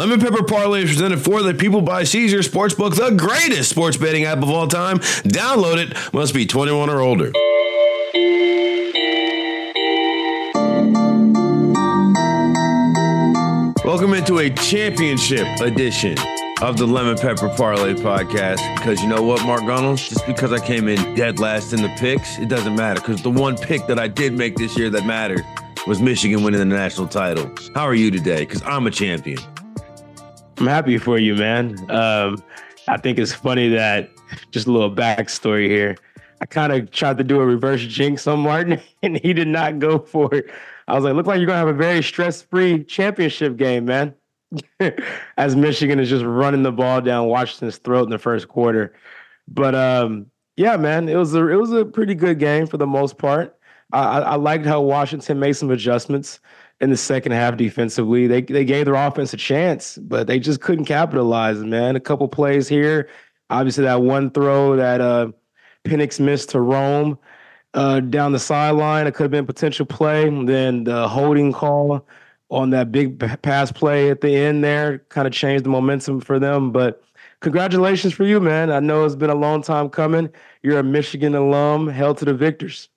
Lemon Pepper Parlay is presented for the people by Caesars Sportsbook, the greatest sports betting app of all time. Download it. Must be 21 or older. Welcome into a championship edition of the Lemon Pepper Parlay podcast. Because you know what, Mark Gunnels? Just because I came in dead last in the picks, it doesn't matter. Because the one pick that I did make this year that mattered was Michigan winning the national title. How are you today? Because I'm a champion. I'm happy for you, man. Um, I think it's funny that just a little backstory here. I kind of tried to do a reverse jinx on Martin, and he did not go for it. I was like, "Look like you're gonna have a very stress-free championship game, man." As Michigan is just running the ball down Washington's throat in the first quarter, but um, yeah, man, it was a it was a pretty good game for the most part. I, I liked how Washington made some adjustments in the second half defensively. They they gave their offense a chance, but they just couldn't capitalize, man. A couple plays here. Obviously, that one throw that uh Penix missed to Rome uh, down the sideline. It could have been potential play. Then the holding call on that big pass play at the end there kind of changed the momentum for them. But congratulations for you, man. I know it's been a long time coming. You're a Michigan alum, held to the victors.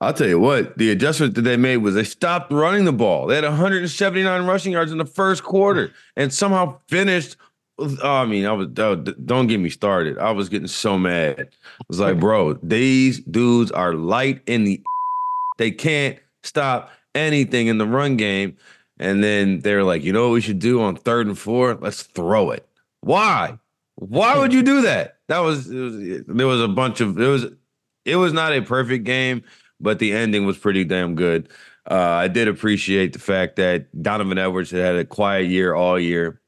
I'll tell you what, the adjustment that they made was they stopped running the ball. They had 179 rushing yards in the first quarter and somehow finished. I mean, I was don't get me started. I was getting so mad. I was like, bro, these dudes are light in the. They can't stop anything in the run game. And then they're like, you know what we should do on third and four? Let's throw it. Why? Why would you do that? That was, it was there was a bunch of it was it was not a perfect game but the ending was pretty damn good. Uh, I did appreciate the fact that Donovan Edwards had had a quiet year all year.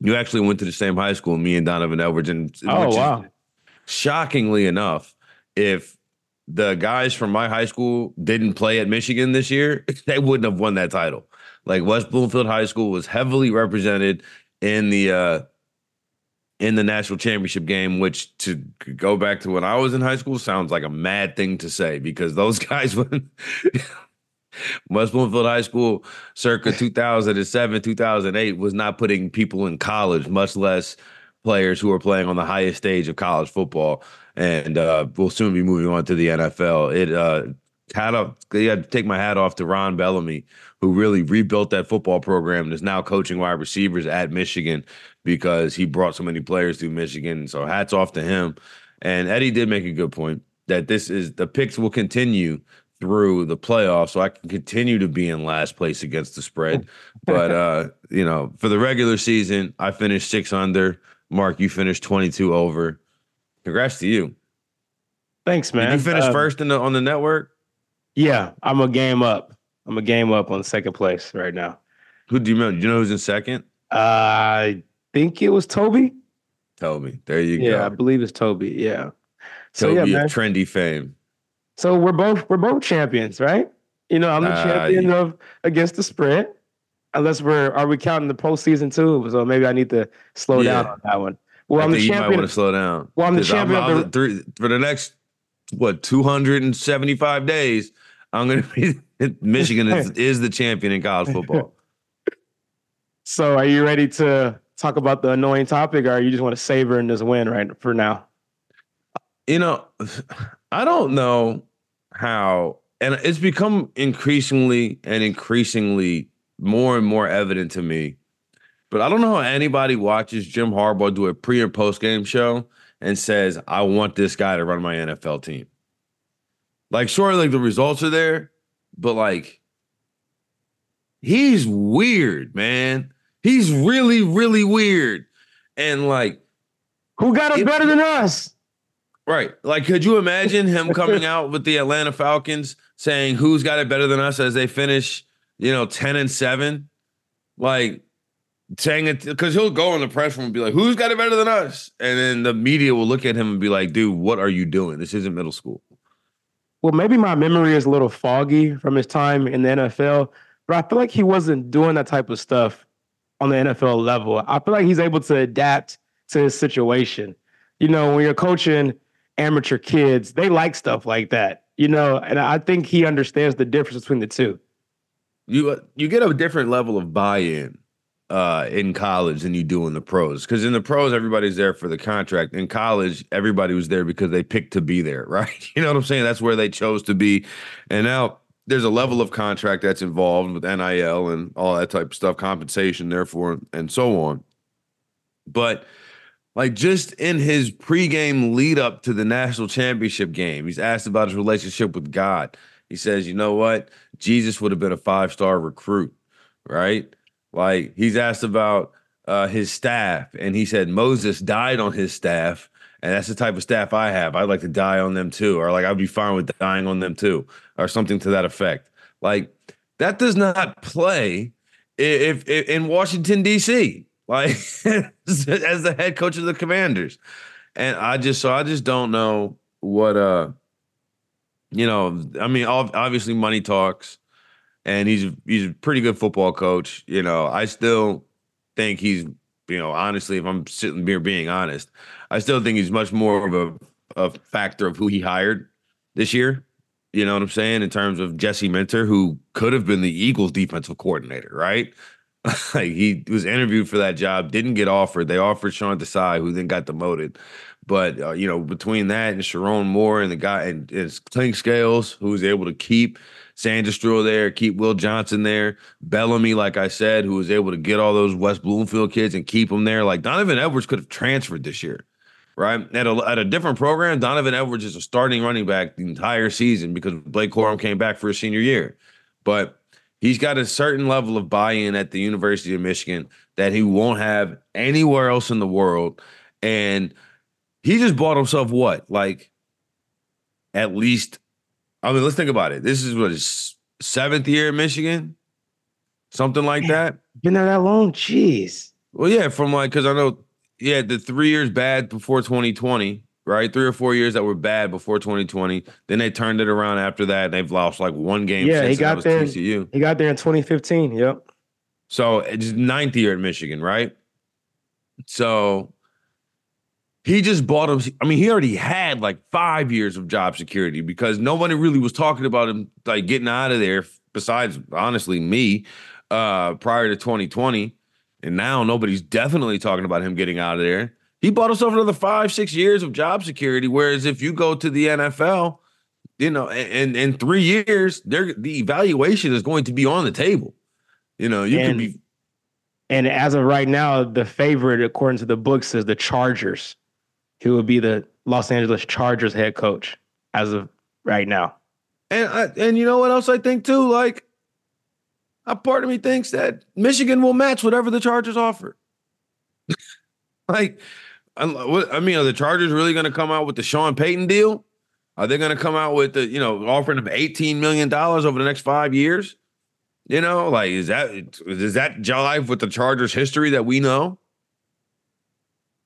You actually went to the same high school, me and Donovan Edwards, and oh wow, shockingly enough, if the guys from my high school didn't play at Michigan this year, they wouldn't have won that title. Like West Bloomfield High School was heavily represented in the uh, in the national championship game, which to go back to when I was in high school sounds like a mad thing to say because those guys when West Bloomfield High School circa 2007, 2008 was not putting people in college, much less players who are playing on the highest stage of college football. And uh, we'll soon be moving on to the NFL. It uh, had a, you had to take my hat off to Ron Bellamy, who really rebuilt that football program and is now coaching wide receivers at Michigan because he brought so many players to Michigan. So hats off to him. And Eddie did make a good point that this is the picks will continue through the playoffs, so I can continue to be in last place against the spread. but uh, you know, for the regular season, I finished six under. Mark, you finished twenty two over. Congrats to you. Thanks, man. Did you finish um, first in the, on the network? Yeah, I'm a game up. I'm a game up on second place right now. Who do you know? Do you know who's in second? Uh, think it was Toby. Toby. There you yeah, go. Yeah, I believe it's Toby. Yeah. So Toby yeah, trendy fame. So we're both we're both champions, right? You know, I'm the uh, champion yeah. of against the spread. Unless we're are we counting the postseason too? So maybe I need to slow yeah. down on that one. Well, I am the champion. You might want to slow down. Well, I'm the champion I'm, I'm the, three, for the next what 275 days. I'm going to be Michigan is, is the champion in college football. So, are you ready to talk about the annoying topic, or you just want to savor in this win right for now? You know, I don't know how, and it's become increasingly and increasingly more and more evident to me. But I don't know how anybody watches Jim Harbaugh do a pre and post game show and says, "I want this guy to run my NFL team." Like, sure, like the results are there, but like, he's weird, man. He's really, really weird. And like, who got it, better than us? Right. Like, could you imagine him coming out with the Atlanta Falcons saying who's got it better than us as they finish, you know, 10 and 7? Like, saying it because he'll go in the press room and be like, who's got it better than us? And then the media will look at him and be like, dude, what are you doing? This isn't middle school. Well, maybe my memory is a little foggy from his time in the NFL, but I feel like he wasn't doing that type of stuff on the NFL level. I feel like he's able to adapt to his situation. You know, when you're coaching amateur kids, they like stuff like that. You know, and I think he understands the difference between the two. You uh, you get a different level of buy-in uh, in college than you do in the pros. Because in the pros, everybody's there for the contract. In college, everybody was there because they picked to be there, right? You know what I'm saying? That's where they chose to be. And now there's a level of contract that's involved with NIL and all that type of stuff, compensation, therefore, and so on. But like just in his pregame lead up to the national championship game, he's asked about his relationship with God. He says, you know what? Jesus would have been a five star recruit, right? Like he's asked about uh, his staff, and he said Moses died on his staff, and that's the type of staff I have. I'd like to die on them too, or like I'd be fine with dying on them too, or something to that effect. Like that does not play if, if in Washington D.C. Like as the head coach of the Commanders, and I just so I just don't know what uh you know. I mean, obviously money talks and he's he's a pretty good football coach. You know, I still think he's you know honestly, if I'm sitting here being honest, I still think he's much more of a a factor of who he hired this year. You know what I'm saying? In terms of Jesse Minter, who could have been the Eagles defensive coordinator, right? like he was interviewed for that job, didn't get offered. They offered Sean Desai, who then got demoted. But uh, you know, between that and Sherrone Moore and the guy and, and Clinkscales, who was able to keep Sainristil there, keep Will Johnson there, Bellamy, like I said, who was able to get all those West Bloomfield kids and keep them there. Like Donovan Edwards could have transferred this year, right? At a, at a different program, Donovan Edwards is a starting running back the entire season because Blake Corum came back for his senior year. But he's got a certain level of buy-in at the University of Michigan that he won't have anywhere else in the world. And he just bought himself what? Like at least I mean, let's think about it. This is what his seventh year in Michigan, something like Man, that. Been there that long? Jeez. Well, yeah, from like because I know, yeah, the three years bad before 2020, right? Three or four years that were bad before 2020. Then they turned it around after that. they've lost like one game. Yeah, he got there. TCU. He got there in 2015. Yep. So it's ninth year at Michigan, right? So he just bought him. I mean, he already had like five years of job security because nobody really was talking about him like getting out of there. Besides, honestly, me uh, prior to 2020, and now nobody's definitely talking about him getting out of there. He bought himself another five, six years of job security. Whereas if you go to the NFL, you know, in in three years, there the evaluation is going to be on the table. You know, you and, could be. And as of right now, the favorite, according to the books, is the Chargers he would be the Los Angeles Chargers head coach as of right now. And I, and you know what else I think too? Like, a part of me thinks that Michigan will match whatever the Chargers offer. like, I mean, are the Chargers really going to come out with the Sean Payton deal? Are they going to come out with the you know offering him eighteen million dollars over the next five years? You know, like is that is that jive with the Chargers history that we know?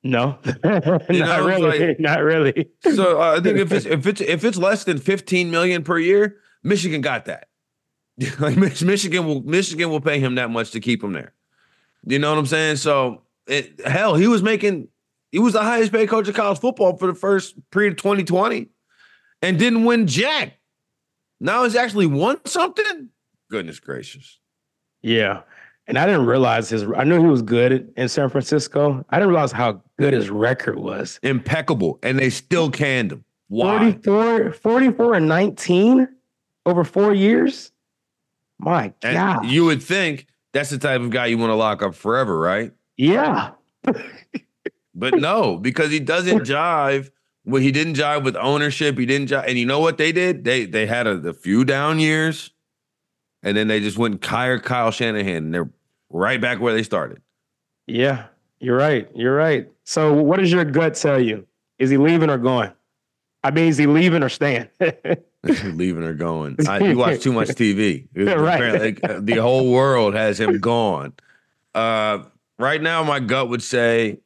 No, not really. Like, not really. so uh, I think if it's if it's if it's less than 15 million per year, Michigan got that. like Michigan will Michigan will pay him that much to keep him there. You know what I'm saying? So it, hell, he was making he was the highest paid coach of college football for the first period of 2020 and didn't win jack. Now he's actually won something. Goodness gracious. Yeah. And I didn't realize his, I knew he was good in San Francisco. I didn't realize how good his record was. Impeccable. And they still canned him. Why? 44, 44 and 19 over four years. My God. You would think that's the type of guy you want to lock up forever, right? Yeah. but no, because he doesn't jive. Well, he didn't jive with ownership. He didn't jive. And you know what they did? They they had a, a few down years, and then they just went and hired Kyle Shanahan, and they're right back where they started. Yeah, you're right. You're right. So, what does your gut tell you? Is he leaving or going? I mean, is he leaving or staying? leaving or going? I, you watch too much TV. right. Uh, the whole world has him gone. Uh, right now, my gut would say,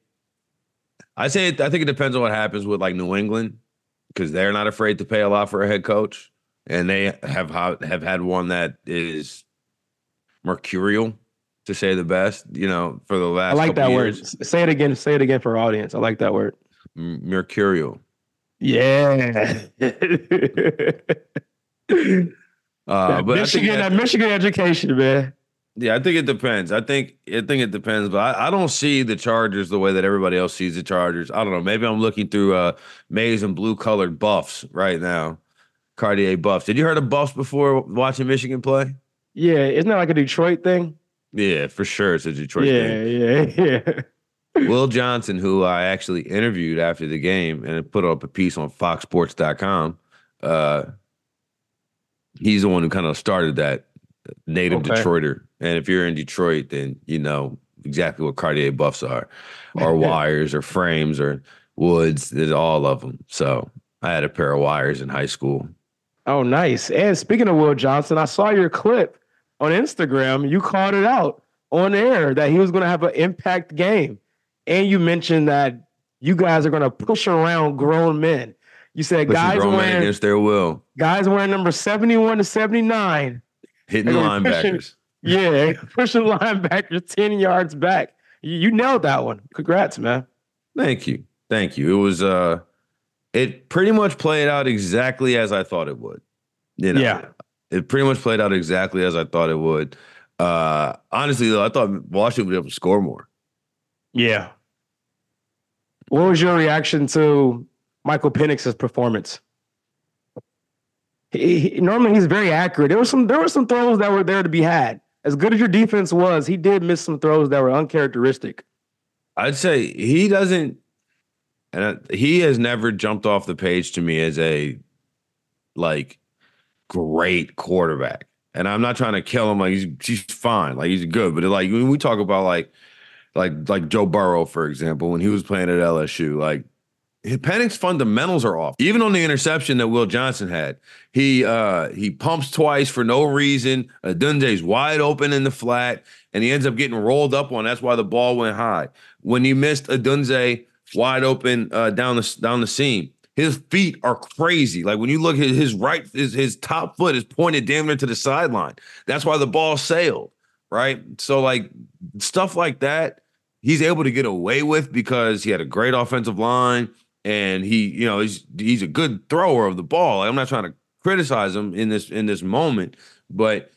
I say, I think it depends on what happens with like New England because they're not afraid to pay a lot for a head coach, and they have have had one that is mercurial to say the best, you know, for the last. I like that years. word. Say it again. Say it again for audience. I like that word. Mercurial. Yeah. uh, but Michigan, that, Michigan education, man. Yeah, I think it depends. I think I think it depends, but I, I, don't see the Chargers the way that everybody else sees the Chargers. I don't know. Maybe I'm looking through uh maize and blue colored buffs right now. Cartier buffs. Did you heard of buffs before watching Michigan play? Yeah, isn't that like a Detroit thing? Yeah, for sure. It's a Detroit yeah, thing. Yeah, yeah, Will Johnson, who I actually interviewed after the game and put up a piece on foxsports.com, uh, he's the one who kind of started that native okay. Detroiter. And if you're in Detroit, then you know exactly what Cartier buffs are, or wires, or frames, or woods. There's all of them. So I had a pair of wires in high school. Oh, nice. And speaking of Will Johnson, I saw your clip on Instagram. You called it out on air that he was going to have an impact game. And you mentioned that you guys are going to push around grown men. You said Pushing guys wearing against their will. Guys wearing number 71 to 79. Hitting linebackers. Pushing, yeah, pushing linebackers 10 yards back. You, you nailed that one. Congrats, man. Thank you. Thank you. It was uh it pretty much played out exactly as I thought it would. You know, yeah. It pretty much played out exactly as I thought it would. Uh honestly though, I thought Washington would be able to score more. Yeah. What was your reaction to Michael Penix's performance? He, he, normally he's very accurate. There were some there were some throws that were there to be had. As good as your defense was, he did miss some throws that were uncharacteristic. I'd say he doesn't and he has never jumped off the page to me as a like great quarterback. And I'm not trying to kill him. Like he's he's fine. Like he's good. But like when we talk about like like like Joe Burrow, for example, when he was playing at LSU, like Penix's fundamentals are off. Even on the interception that Will Johnson had, he uh he pumps twice for no reason. Odunze's wide open in the flat, and he ends up getting rolled up on. That's why the ball went high. When he missed Odunze wide open uh, down the down the seam. His feet are crazy. Like when you look at his right, his, his top foot is pointed damn near to the sideline. That's why the ball sailed, right? So like stuff like that, he's able to get away with because he had a great offensive line and he, you know, he's he's a good thrower of the ball. I'm not trying to criticize him in this in this moment, but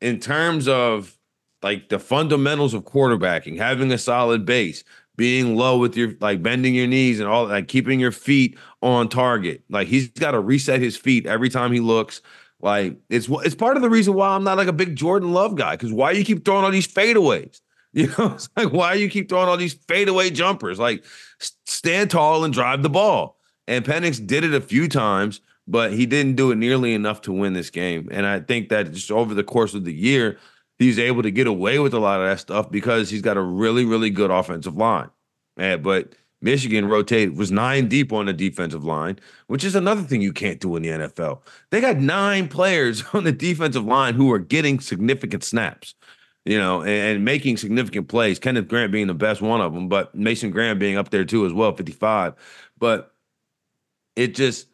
in terms of like the fundamentals of quarterbacking, having a solid base, being low with your like bending your knees and all like keeping your feet on target. Like he's got to reset his feet every time he looks. Like it's it's part of the reason why I'm not like a big Jordan Love guy because why you keep throwing all these fadeaways? You know, it's like why do you keep throwing all these fadeaway jumpers? Like stand tall and drive the ball. And Penix did it a few times, but he didn't do it nearly enough to win this game. And I think that just over the course of the year, he's able to get away with a lot of that stuff because he's got a really, really good offensive line. And, but Michigan rotated was nine deep on the defensive line, which is another thing you can't do in the NFL. They got nine players on the defensive line who are getting significant snaps, you know, and, and making significant plays. Kenneth Grant being the best one of them, but Mason Graham being up there too as well, 55. But it just,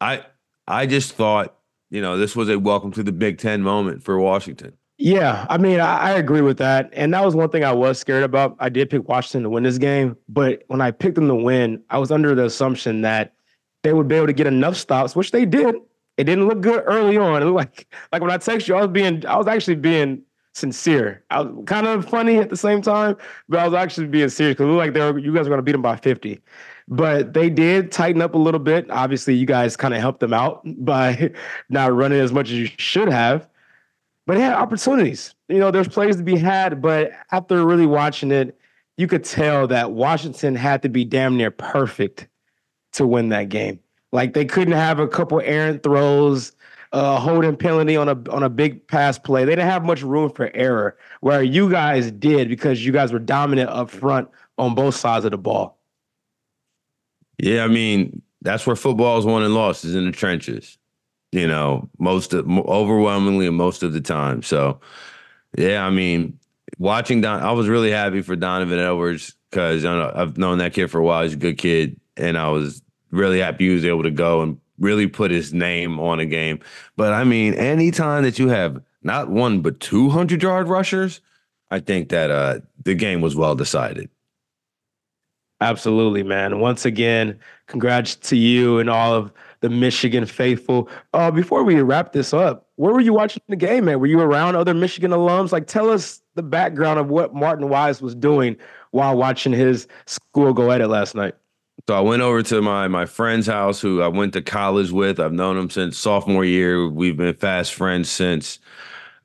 I, I just thought, you know, this was a welcome to the Big Ten moment for Washington. Yeah, I mean, I, I, agree with that. And that was one thing I was scared about. I did pick Washington to win this game, but when I picked them to win, I was under the assumption that they would be able to get enough stops, which they did. It didn't look good early on. It looked like like when I text you, I was being I was actually being sincere. I was kind of funny at the same time, but I was actually being serious because it looked like they were you guys were gonna beat them by 50. But they did tighten up a little bit. Obviously, you guys kind of helped them out by not running as much as you should have but they had opportunities. You know, there's plays to be had, but after really watching it, you could tell that Washington had to be damn near perfect to win that game. Like they couldn't have a couple errant throws, a holding penalty on a on a big pass play. They didn't have much room for error, where you guys did because you guys were dominant up front on both sides of the ball. Yeah, I mean that's where football is won and lost is in the trenches you know, most of, overwhelmingly most of the time. So, yeah, I mean, watching Don, I was really happy for Donovan Edwards because I've known that kid for a while. He's a good kid, and I was really happy he was able to go and really put his name on a game. But I mean, anytime that you have not one but two hundred yard rushers, I think that uh, the game was well decided. Absolutely, man. Once again, congrats to you and all of the Michigan faithful. Uh, before we wrap this up, where were you watching the game man? Were you around other Michigan alums? Like, tell us the background of what Martin Weiss was doing while watching his school go at it last night. So I went over to my my friend's house, who I went to college with. I've known him since sophomore year. We've been fast friends since.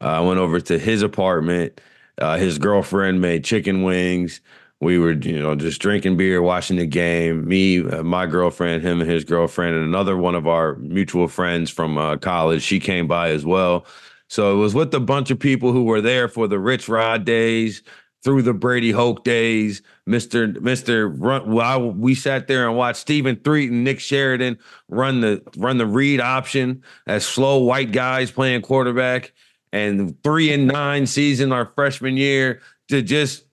Uh, I went over to his apartment. Uh, his girlfriend made chicken wings. We were, you know, just drinking beer, watching the game. Me, uh, my girlfriend, him and his girlfriend, and another one of our mutual friends from uh, college. She came by as well. So it was with a bunch of people who were there for the Rich Rod days, through the Brady Hoke days, Mister Mister. Well, we sat there and watched Stephen Threet and Nick Sheridan run the run the read option as slow white guys playing quarterback, and three and nine season our freshman year to just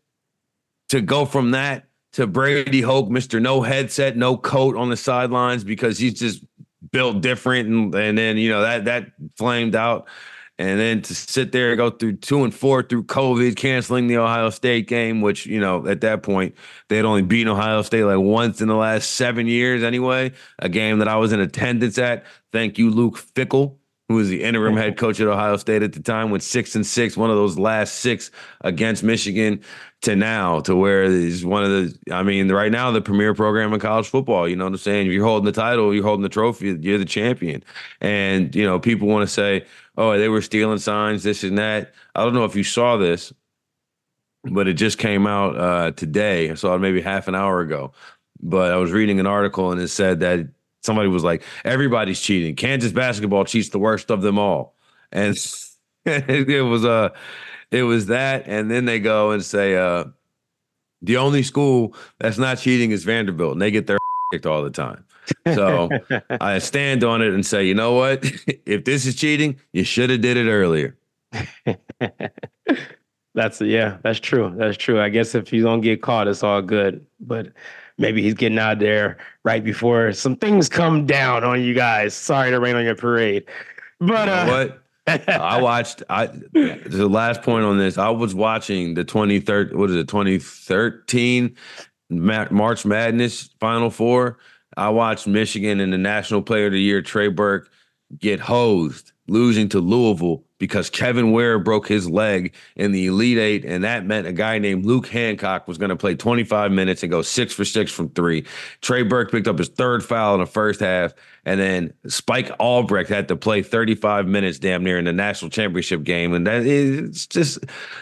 to go from that to Brady Hoke, Mister No Headset, No Coat on the sidelines because he's just built different, and and then you know that that flamed out. And then to sit there and go through two and four through COVID, canceling the Ohio State game, which, you know, at that point, they had only beaten Ohio State like once in the last seven years anyway, a game that I was in attendance at. Thank you, Luke Fickell, who was the interim head coach at Ohio State at the time, went six and six, one of those last six against Michigan to now to where is one of the I mean, right now the premier program in college football. You know what I'm saying? If you're holding the title, you're holding the trophy, you're the champion. And, you know, people want to say, oh, they were stealing signs, this and that. I don't know if you saw this, but it just came out uh, today. I saw it maybe half an hour ago. But I was reading an article and it said that somebody was like, everybody's cheating. Kansas basketball cheats the worst of them all. And it was uh it was that, and then they go and say, uh, the only school that's not cheating is Vanderbilt, and they get their kicked all the time. So I stand on it and say, you know what? if this is cheating, you should have did it earlier. that's yeah, that's true. That's true. I guess if you don't get caught, it's all good. But maybe he's getting out there right before some things come down on you guys. Sorry to rain on your parade. But you know uh, what? I watched. I the last point on this. I was watching the 23rd. What is it? 2013 March Madness Final Four. I watched Michigan and the National Player of the Year Trey Burke get hosed, losing to Louisville because Kevin Ware broke his leg in the Elite Eight, and that meant a guy named Luke Hancock was going to play 25 minutes and go six for six from three. Trey Burke picked up his third foul in the first half, and then Spike Albrecht had to play 35 minutes damn near in the national championship game. And that is just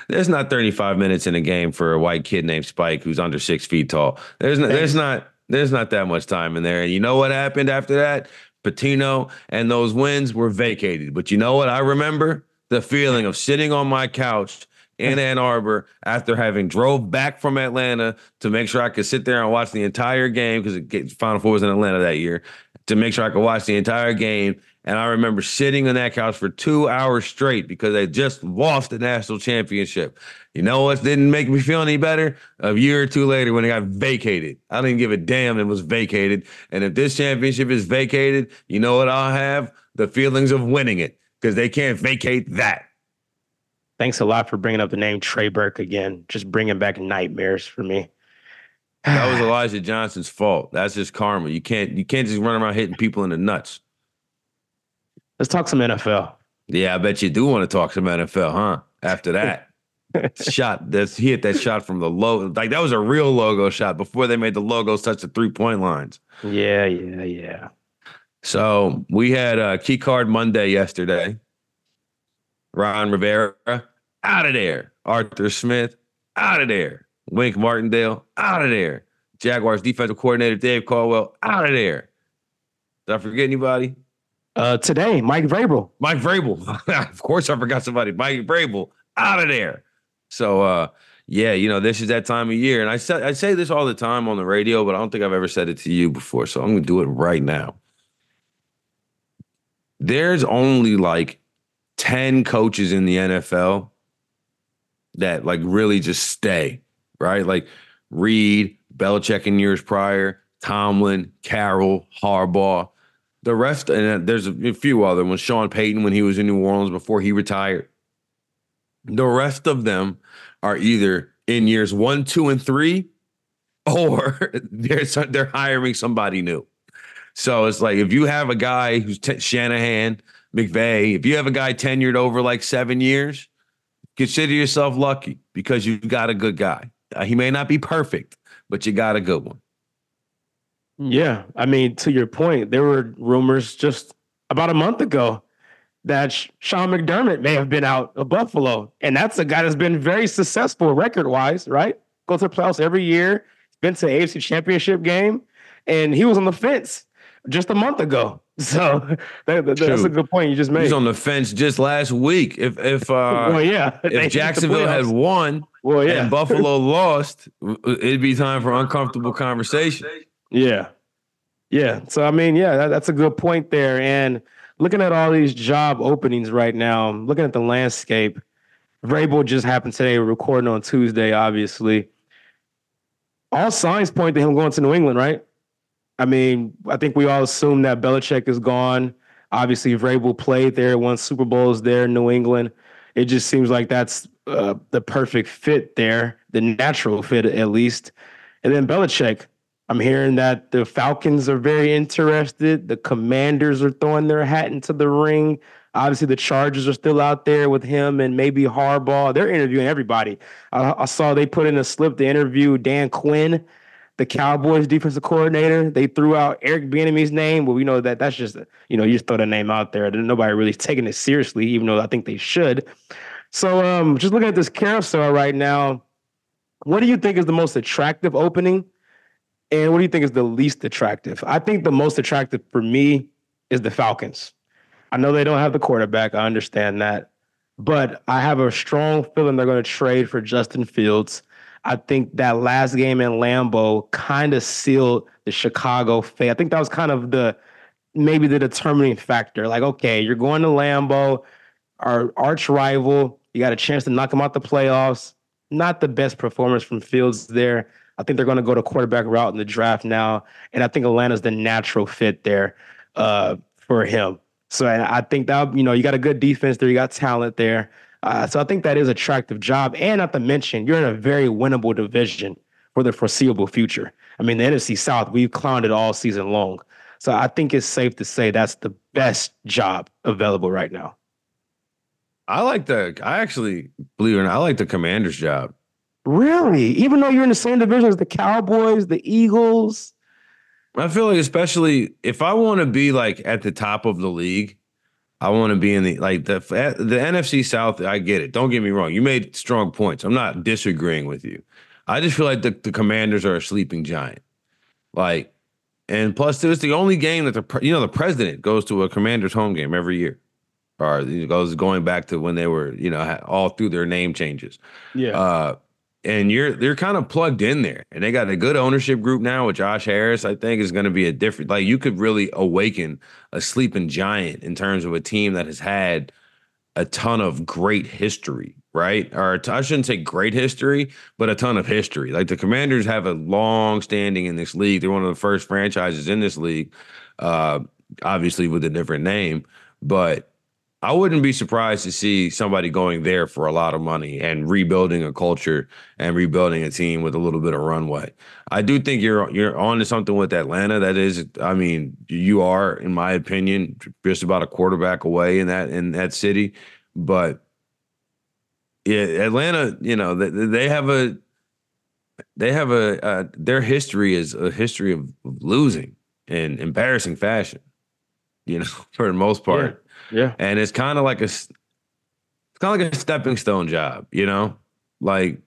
there's not 35 minutes in a game for a white kid named Spike who's under six feet tall. There's not, there's not there's not that much time in there. And you know what happened after that? Pitino and those wins were vacated. But you know what I remember? The feeling of sitting on my couch in Ann Arbor after having drove back from Atlanta to make sure I could sit there and watch the entire game because Final Four was in Atlanta that year to make sure I could watch the entire game. And I remember sitting on that couch for two hours straight because they just lost the national championship. You know what didn't make me feel any better? A year or two later when it got vacated. I didn't give a damn it was vacated. And if this championship is vacated, you know what I'll have? The feelings of winning it because they can't vacate that. Thanks a lot for bringing up the name Trey Burke again. Just bringing back nightmares for me. that was Elijah Johnson's fault. That's just karma. You can't you can't just run around hitting people in the nuts. Let's talk some NFL. Yeah, I bet you do want to talk some NFL, huh? After that. shot that's he hit that shot from the low like that was a real logo shot before they made the logos touch the three point lines. Yeah, yeah, yeah. So we had a key card Monday yesterday. Ron Rivera out of there. Arthur Smith out of there. Wink Martindale out of there. Jaguars defensive coordinator Dave Caldwell out of there. Did I forget anybody? Uh, today, Mike Vrabel. Mike Vrabel. of course, I forgot somebody. Mike Vrabel out of there. So, uh, yeah, you know, this is that time of year, and I say I say this all the time on the radio, but I don't think I've ever said it to you before. So I'm going to do it right now. There's only like ten coaches in the NFL that like really just stay right, like Reid, Belichick in years prior, Tomlin, Carroll, Harbaugh. The rest, and there's a few other ones. Sean Payton when he was in New Orleans before he retired. The rest of them are either in years one, two, and three, or they're they're hiring somebody new. So it's like if you have a guy who's t- Shanahan, McVay, if you have a guy tenured over like seven years, consider yourself lucky because you've got a good guy. Uh, he may not be perfect, but you got a good one. Yeah. I mean, to your point, there were rumors just about a month ago that Sean McDermott may have been out of Buffalo. And that's a guy that's been very successful record wise, right? Goes to the playoffs every year, been to the AFC championship game, and he was on the fence just a month ago. So that, that, that's a good point you just made. He's on the fence just last week. If if uh, well, yeah, if Jacksonville had won, well, yeah, and Buffalo lost, it'd be time for uncomfortable conversation. Yeah, yeah. So I mean, yeah, that, that's a good point there. And looking at all these job openings right now, looking at the landscape. Vrabel just happened today. We're recording on Tuesday, obviously. All signs point to him going to New England, right? I mean, I think we all assume that Belichick is gone. Obviously, Vrabel played there, won Super Bowls there in New England. It just seems like that's uh, the perfect fit there, the natural fit at least. And then Belichick, I'm hearing that the Falcons are very interested. The Commanders are throwing their hat into the ring. Obviously, the Chargers are still out there with him and maybe Harbaugh. They're interviewing everybody. I, I saw they put in a slip to interview Dan Quinn the Cowboys defensive coordinator. They threw out Eric Bieniemy's name. Well, we know that that's just you know you just throw the name out there. Nobody really taking it seriously, even though I think they should. So, um, just looking at this carousel right now, what do you think is the most attractive opening, and what do you think is the least attractive? I think the most attractive for me is the Falcons. I know they don't have the quarterback. I understand that, but I have a strong feeling they're going to trade for Justin Fields. I think that last game in Lambeau kind of sealed the Chicago fate. I think that was kind of the maybe the determining factor. Like, okay, you're going to Lambeau, our arch rival. You got a chance to knock them out the playoffs. Not the best performance from Fields there. I think they're going to go to quarterback route in the draft now, and I think Atlanta's the natural fit there uh, for him. So I think that you know you got a good defense there, you got talent there. Uh, so I think that is attractive job, and not to mention you're in a very winnable division for the foreseeable future. I mean, the NFC South we've clowned it all season long, so I think it's safe to say that's the best job available right now. I like the. I actually believe it or not, I like the Commanders' job. Really, even though you're in the same division as the Cowboys, the Eagles. I feel like, especially if I want to be like at the top of the league, I want to be in the like the the NFC South. I get it. Don't get me wrong. You made strong points. I'm not disagreeing with you. I just feel like the, the Commanders are a sleeping giant. Like, and plus, it's the only game that the you know the president goes to a Commanders home game every year, or it goes going back to when they were you know all through their name changes. Yeah. Uh, and you're they're kind of plugged in there and they got a good ownership group now with Josh Harris I think is going to be a different like you could really awaken a sleeping giant in terms of a team that has had a ton of great history right? Or I shouldn't say great history but a ton of history. Like the Commanders have a long standing in this league. They're one of the first franchises in this league uh obviously with a different name but I wouldn't be surprised to see somebody going there for a lot of money and rebuilding a culture and rebuilding a team with a little bit of runway. I do think you're you're on to something with Atlanta. That is, I mean, you are, in my opinion, just about a quarterback away in that in that city. But yeah, Atlanta, you know, they, they have a they have a uh, their history is a history of losing in embarrassing fashion. You know, for the most part. Yeah yeah. And it's kind of like a it's kind of like a stepping stone job, you know? Like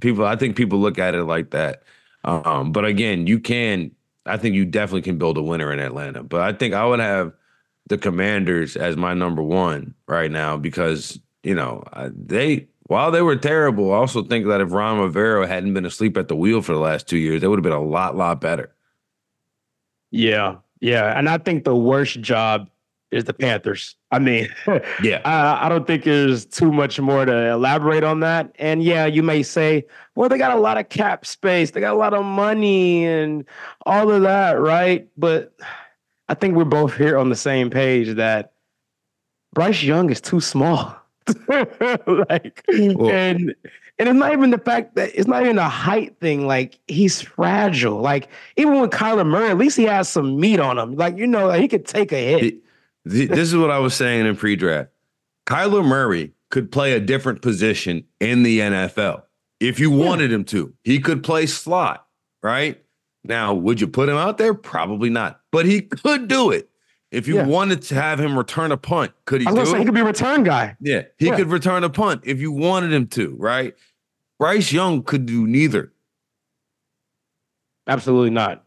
people I think people look at it like that. Um, but again, you can I think you definitely can build a winner in Atlanta. But I think I would have the Commanders as my number 1 right now because, you know, they while they were terrible, I also think that if Ron Rivera hadn't been asleep at the wheel for the last two years, they would have been a lot, lot better. Yeah. Yeah. And I think the worst job is the Panthers. I mean, yeah, I, I, don't think there's too much more to elaborate on that. And yeah, you may say, well, they got a lot of cap space, they got a lot of money, and all of that, right? But I think we're both here on the same page that Bryce Young is too small. like, well, and and it's not even the fact that it's not even a height thing. Like he's fragile. Like even with Kyler Murray, at least he has some meat on him. Like you know, like, he could take a hit. This is what I was saying in pre-draft. Kyler Murray could play a different position in the NFL if you wanted him to. He could play slot, right? Now, would you put him out there? Probably not, but he could do it. If you Yeah. wanted to have him return a punt, could he I do say it? he could be a return guy. yeah, he Yeah. could return a punt if you wanted him to, right? Bryce Young could do neither. Absolutely not.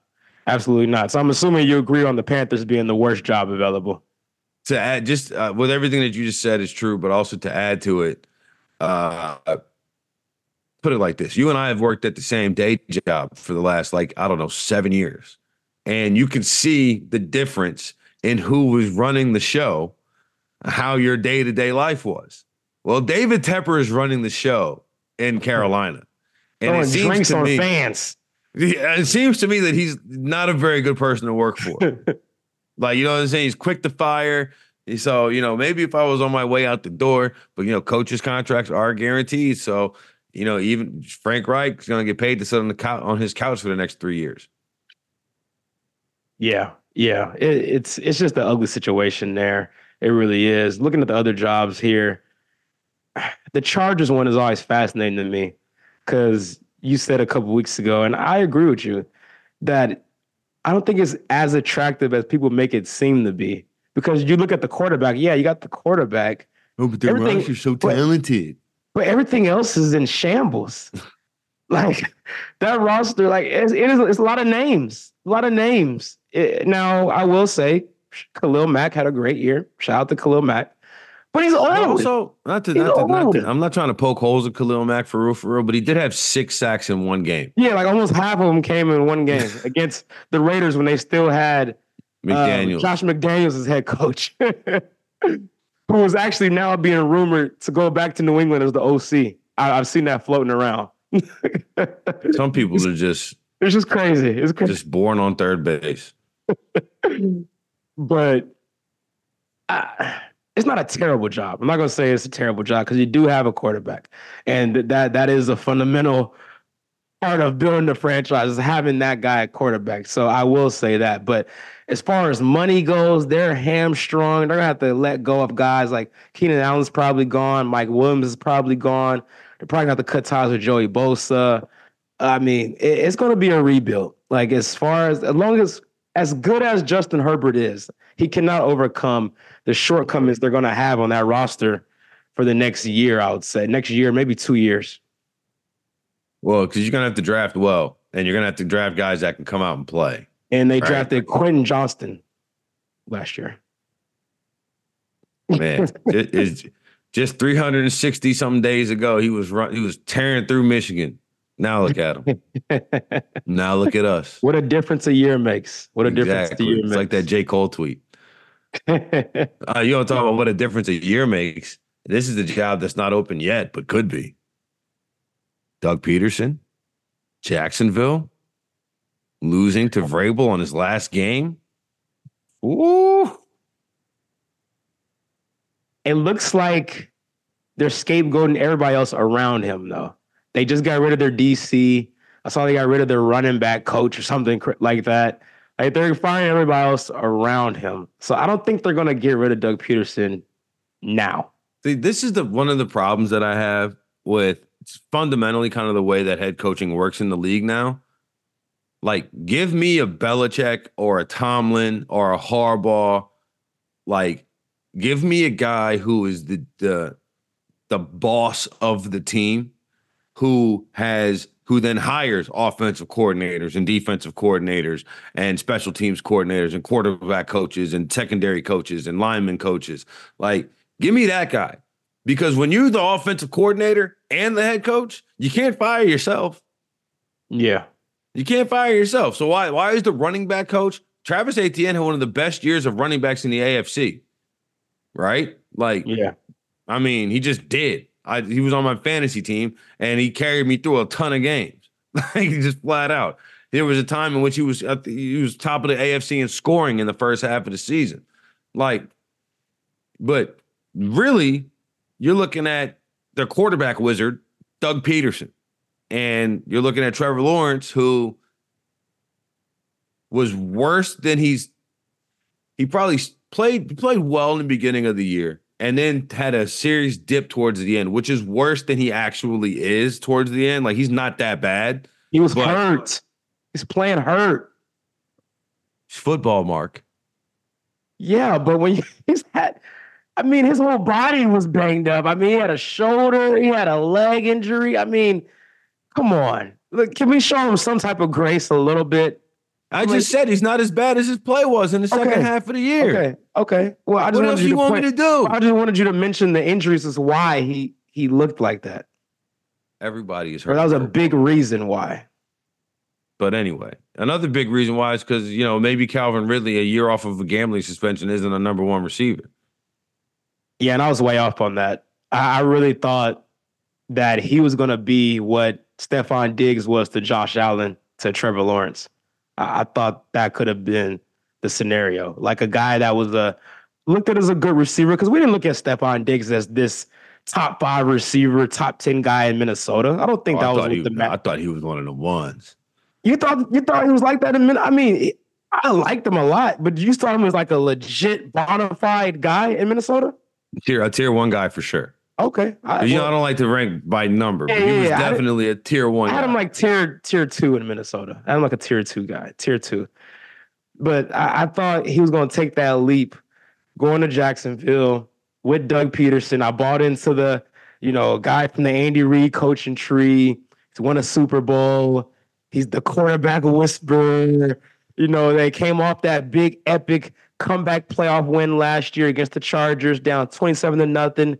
Absolutely not. So I'm assuming you agree on the Panthers being the worst job available. To add just uh, with everything that you just said is true, but also to add to it, uh, put it like this: you and I have worked at the same day job for the last like I don't know seven years, and you can see the difference in who was running the show, how your day to day life was. Well, David Tepper is running the show in Carolina, and it seems drinks to on me fans. it seems to me that he's not a very good person to work for. Like, you know what I'm saying? He's quick to fire. So, you know, maybe if I was on my way out the door, but, you know, coaches' contracts are guaranteed. So, you know, even Frank Reich is going to get paid to sit on the couch on his couch for the next three years. Yeah, yeah. It, it's it's just an ugly situation there. It really is. Looking at the other jobs here, the Chargers one is always fascinating to me because you said a couple weeks ago, and I agree with you that I don't think it's as attractive as people make it seem to be. Because you look at the quarterback, yeah, you got the quarterback, Oh, but the Everything- Rockies so but- talented. but everything else is in shambles. like that roster, like it's, it is, it's a lot of names, a lot of names. It- now, I will say, Khalil Mack had a great year. Shout out to Khalil Mack, but he's old. Also, not to, not to, not to, I'm not trying to poke holes at Khalil Mack for real, for real, but he did have six sacks in one game. yeah, like almost half of them came in one game against the Raiders when they still had uh, McDaniel. Josh McDaniels as head coach, who was actually now being rumored to go back to New England as the OC. I, I've seen that floating around. Some people are just It's just crazy. It's crazy. just born on third base. but uh, it's not a terrible job. I'm not going to say it's a terrible job because you do have a quarterback, and that that is a fundamental part of building the franchise is having that guy at quarterback. So I will say that. But as far as money goes, they're hamstrung. They're gonna have to let go of guys like Keenan Allen's probably gone. Mike Williams is probably gone. They're probably gonna have to cut ties with Joey Bosa. I mean, it- it's going to be a rebuild. Like as far as as long as as good as Justin Herbert is, he cannot overcome the shortcomings they're going to have on that roster for the next year. I would say next year, maybe two years. Well, because you're gonna have to draft well, and you're gonna have to draft guys that can come out and play. And they Right. drafted Quentin Johnston last year. Man, it is just 360 something days ago. He was run, he was tearing through Michigan. Now look at him. now look at us. what a difference a year makes. What a difference a year It's makes. like that J. Cole tweet. Uh, you don't talk about what a difference a year makes. This is a job that's not open yet, but could be. Doug Pederson, Jacksonville, losing to Vrabel on his last game. Ooh. it looks like they're scapegoating everybody else around him, though. They just got rid of their DC. I saw they got rid of their running back coach or something like that. Like they're firing everybody else around him. So I don't think they're gonna get rid of Doug Pederson now. See, this is the one of the problems that I have with fundamentally kind of the way that head coaching works in the league now. Like, give me a Belichick or a Tomlin or a Harbaugh. Like, give me a guy who is the the the boss of the team, who has who then hires offensive coordinators and defensive coordinators and special teams coordinators and quarterback coaches and secondary coaches and lineman coaches. Like, give me that guy. Because when you're the offensive coordinator and the head coach, you can't fire yourself. Yeah. You can't fire yourself. So why why is the running back coach Travis Etienne had one of the best years of running backs in the AFC? Right? Like, Yeah. I mean, he just did. I, he was on my fantasy team and he carried me through a ton of games. Like he just flat out. There was a time in which he was he was top of the AFC in scoring in the first half of the season. Like, but really, you're looking at the quarterback wizard, Doug Pederson, and you're looking at Trevor Lawrence, who was worse than he's he probably played played well in the beginning of the year, and then had a serious dip towards the end, which is worse than he actually is towards the end. Like he's not that bad. He was but, hurt. He's playing hurt. Football, Mark. Yeah, but when he's had, I mean, his whole body was banged up. I mean, he had a shoulder, he had a leg injury. I mean, come on. Look, can we show him some type of grace a little bit? I just said he's not as bad as his play was in the second okay. half of the year. Okay. Okay. Well, I just what else you, you want point, me to do? I just wanted you to mention the injuries as why he he looked like that. Everybody is hurt. Or that was a big reason why. But anyway, another big reason why is because you know maybe Calvin Ridley, a year off of a gambling suspension, isn't a number one receiver. Yeah, and I was way off on that. I, I really thought that he was going to be what Stefon Diggs was to Josh Allen to Trevor Lawrence. I, I thought that could have been the scenario, like a guy that was a looked at as a good receiver because we didn't look at Stefon Diggs as this top five receiver, top ten guy in Minnesota. I don't think oh, that was he, the. Ma- I thought he was one of the ones. You thought you thought he was like that in Minnesota? I mean, I liked him a lot, but you thought him as like a legit bona fide guy in Minnesota. Tier a tier one guy for sure. Okay. I, you well, know, I don't like to rank by number, yeah, but he was yeah, definitely a tier one. I had guy. him like tier tier two in Minnesota. I had him like a tier two guy, tier two. But I, I thought he was going to take that leap, going to Jacksonville with Doug Pederson. I bought into the, you know, guy from the Andy Reid coaching tree. He's won a Super Bowl. He's the quarterback whisperer. You know, they came off that big epic comeback playoff win last year against the Chargers, down 27 to nothing,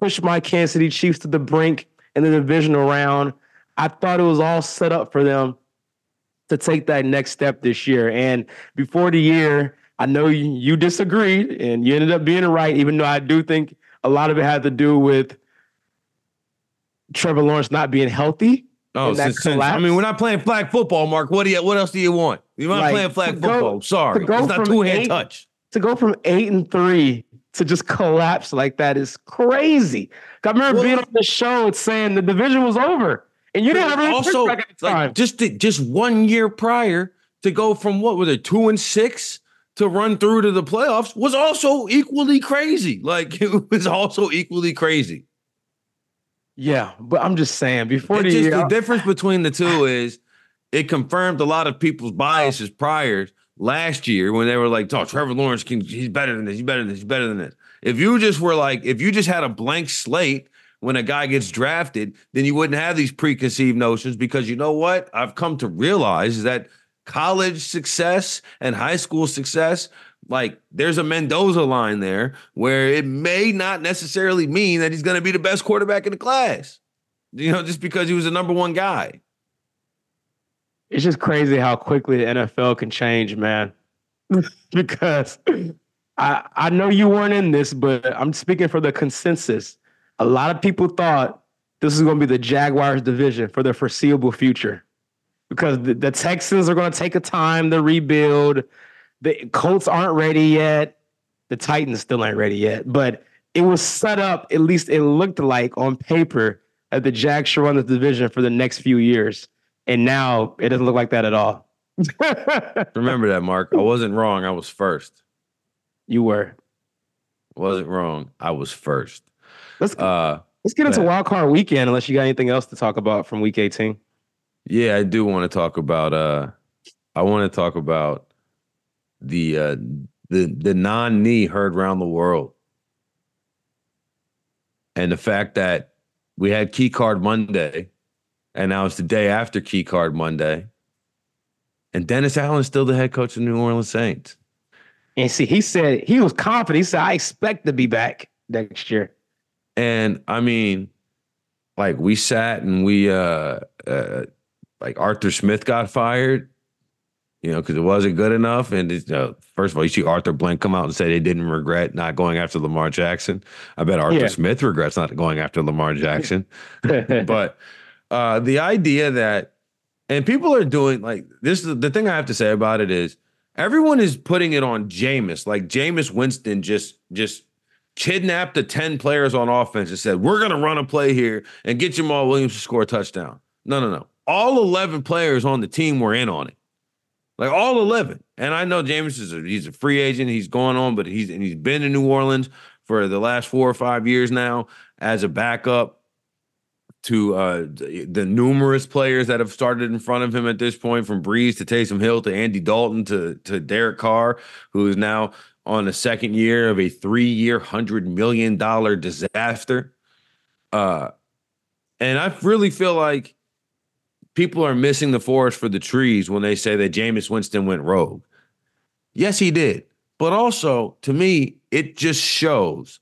pushed my Kansas City Chiefs to the brink in the divisional round. I thought it was all set up for them to take that next step this year. And before the year, I know you, you disagreed and you ended up being right, even though I do think a lot of it had to do with Trevor Lawrence not being healthy. Oh, since, since, I mean, we're not playing flag football, Mark. What do you? What else do you want? You're not like, playing flag go, football. Sorry, it's not two hand touch. To go from eight and three to just collapse like that is crazy. I remember well, being on the show and saying the division was over, and you didn't have any also like just to, just one year prior to go from what was it two and six to run through to the playoffs was also equally crazy. Like it was also equally crazy. Yeah, but I'm just saying before the just, year, the uh, difference between the two is it confirmed a lot of people's biases prior last year when they were like, "Oh, Trevor Lawrence can he's better than this, he's better than this, he's better than this." If you just were like, if you just had a blank slate when a guy gets drafted, then you wouldn't have these preconceived notions because you know what? I've come to realize that college success and high school success like there's a Mendoza line there where it may not necessarily mean that he's going to be the best quarterback in the class. You know, just because he was the number one guy. It's just crazy how quickly the NFL can change, man. because I I know you weren't in this, but I'm speaking for the consensus. A lot of people thought this is going to be the Jaguars division for the foreseeable future because the, the Texans are going to take a time to rebuild the Colts aren't ready yet. The Titans still ain't ready yet. But it was set up, at least it looked like on paper, that the Jags should run the division for the next few years. And now it doesn't look like that at all. Remember that, Mark. I wasn't wrong. I was first. You were. Wasn't wrong. I was first. Let's uh, let's get into wild card weekend unless you got anything else to talk about from week 18. Yeah, I do want to talk about uh I want to talk about the uh, the the non knee heard around the world, and the fact that we had Key Card Monday, and now it's the day after Key Card Monday, and Dennis Allen's still the head coach of the New Orleans Saints. And see, he said he was confident. He said, "I expect to be back next year." And I mean, like we sat and we uh, uh like Arthur Smith got fired you know, because it wasn't good enough. And uh, first of all, you see Arthur Blank come out and say they didn't regret not going after Lamar Jackson. I bet Arthur yeah. Smith regrets not going after Lamar Jackson. but uh, the idea that, and people are doing like this, is the thing I have to say about it is everyone is putting it on Jameis. Like Jameis Winston just, just kidnapped the 10 players on offense and said, we're to run a play here and get Jamaal Williams to score a touchdown. No, no, no. All 11 players on the team were in on it. like all eleven. And I know Jameis is a, he's a free agent. He's going on, but he's and he's been in New Orleans for the last four or five years now as a backup to uh, the numerous players that have started in front of him at this point, from Brees to Taysom Hill to Andy Dalton to to Derek Carr, who is now on the second year of a three-year, hundred million dollar disaster. Uh, and I really feel like people are missing the forest for the trees when they say that Jameis Winston went rogue. Yes, he did. But also, to me, it just shows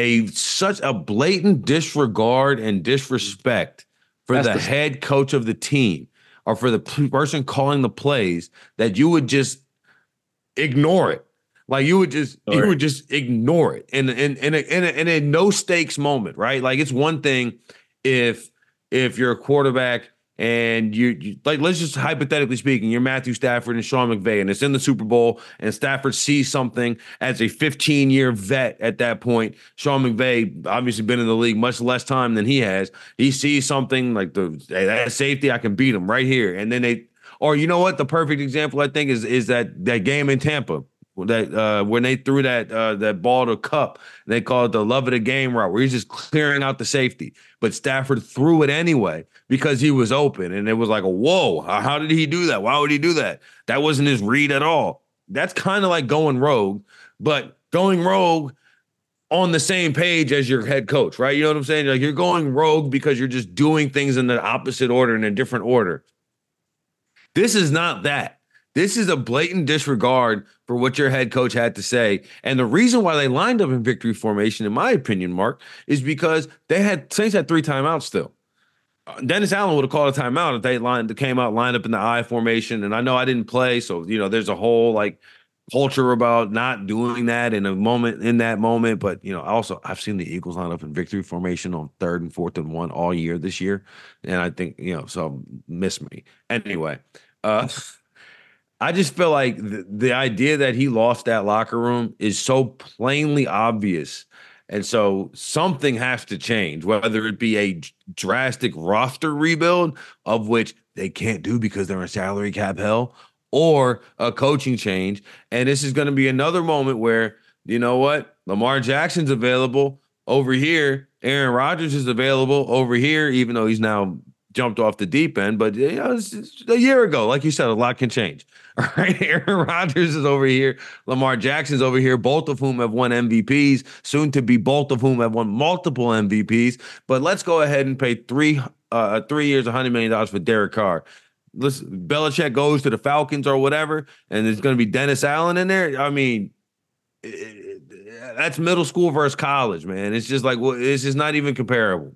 a such a blatant disregard and disrespect for That's the, the head coach of the team or for the person calling the plays that you would just ignore it. Like you would just you would just ignore it in in in a, in a, in a no stakes moment, right? Like it's one thing if if you're a quarterback and you, you, like let's just hypothetically speaking, you're Matthew Stafford and Sean McVay, and it's in the Super Bowl, and Stafford sees something as a 15 year vet at that point. Sean McVay obviously been in the league much less time than he has. He sees something like the hey, that safety, I can beat him right here, and then they. Or you know what? The perfect example I think is is that that game in Tampa that uh, when they threw that uh, that ball to Kupp, they call it the love of the game route, where he's just clearing out the safety. But Stafford threw it anyway because he was open, and it was like, whoa, how did he do that? Why would he do that? That wasn't his read at all. That's kind of like going rogue, but going rogue on the same page as your head coach, right? You know what I'm saying? Like you're going rogue because you're just doing things in the opposite order in a different order. This is not that. This is a blatant disregard for what your head coach had to say. And the reason why they lined up in victory formation, in my opinion, Mark, is because they had Saints had three timeouts still. Uh, Dennis Allen would have called a timeout if they lined came out lined up in the I formation. And I know I didn't play, so you know there's a whole like culture about not doing that in a moment in that moment. But you know, also I've seen the Eagles line up in victory formation on third and fourth and one all year this year, and I think you know so miss me anyway. Uh, I just feel like the, the idea that he lost that locker room is so plainly obvious. And so something has to change, whether it be a drastic roster rebuild, of which they can't do because they're in salary cap hell, or a coaching change. And this is going to be another moment where, you know what? Lamar Jackson's available over here. Aaron Rodgers is available over here, even though he's now jumped off the deep end. But you know, a year ago, like you said, a lot can change. All right. Aaron Rodgers is over here. Lamar Jackson's over here, both of whom have won MVPs, soon to be both of whom have won multiple MVPs. But let's go ahead and pay three uh three years, $100 million for Derek Carr. Listen, Belichick goes to the Falcons or whatever, and there's going to be Dennis Allen in there. I mean, it, that's middle school versus college, man. It's just like, well, it's just not even comparable.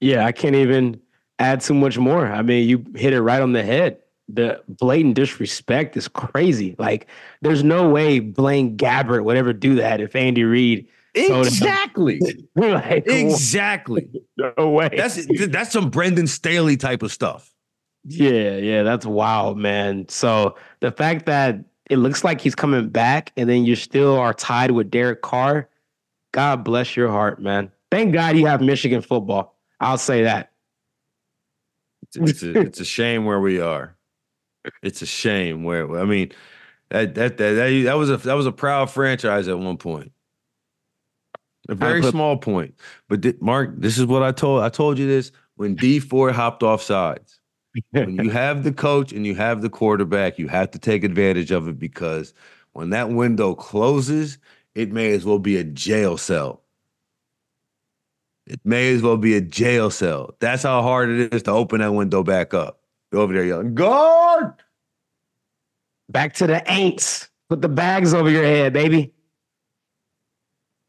Yeah, I can't even add too much more. I mean, you hit it right on the head the blatant disrespect is crazy. Like, there's no way Blaine Gabbert would ever do that if Andy Reid. Exactly. like, exactly. No way. That's that's some Brandon Staley type of stuff. Yeah, yeah, that's wild, man. So the fact that it looks like he's coming back, and then you still are tied with Derek Carr. God bless your heart, man. Thank God you have Michigan football. I'll say that. It's a, it's a shame where we are it's a shame. Where I mean, that that that that, that was a that was a proud franchise at one point. A very put, small point, but th- Mark, this is what I told. I told you this when D4 hopped off sides. when you have the coach and you have the quarterback, you have to take advantage of it because when that window closes, it may as well be a jail cell. It may as well be a jail cell. That's how hard it is to open that window back up. Go over there yelling, guard. Back to the ain'ts. Put the bags over your head, baby.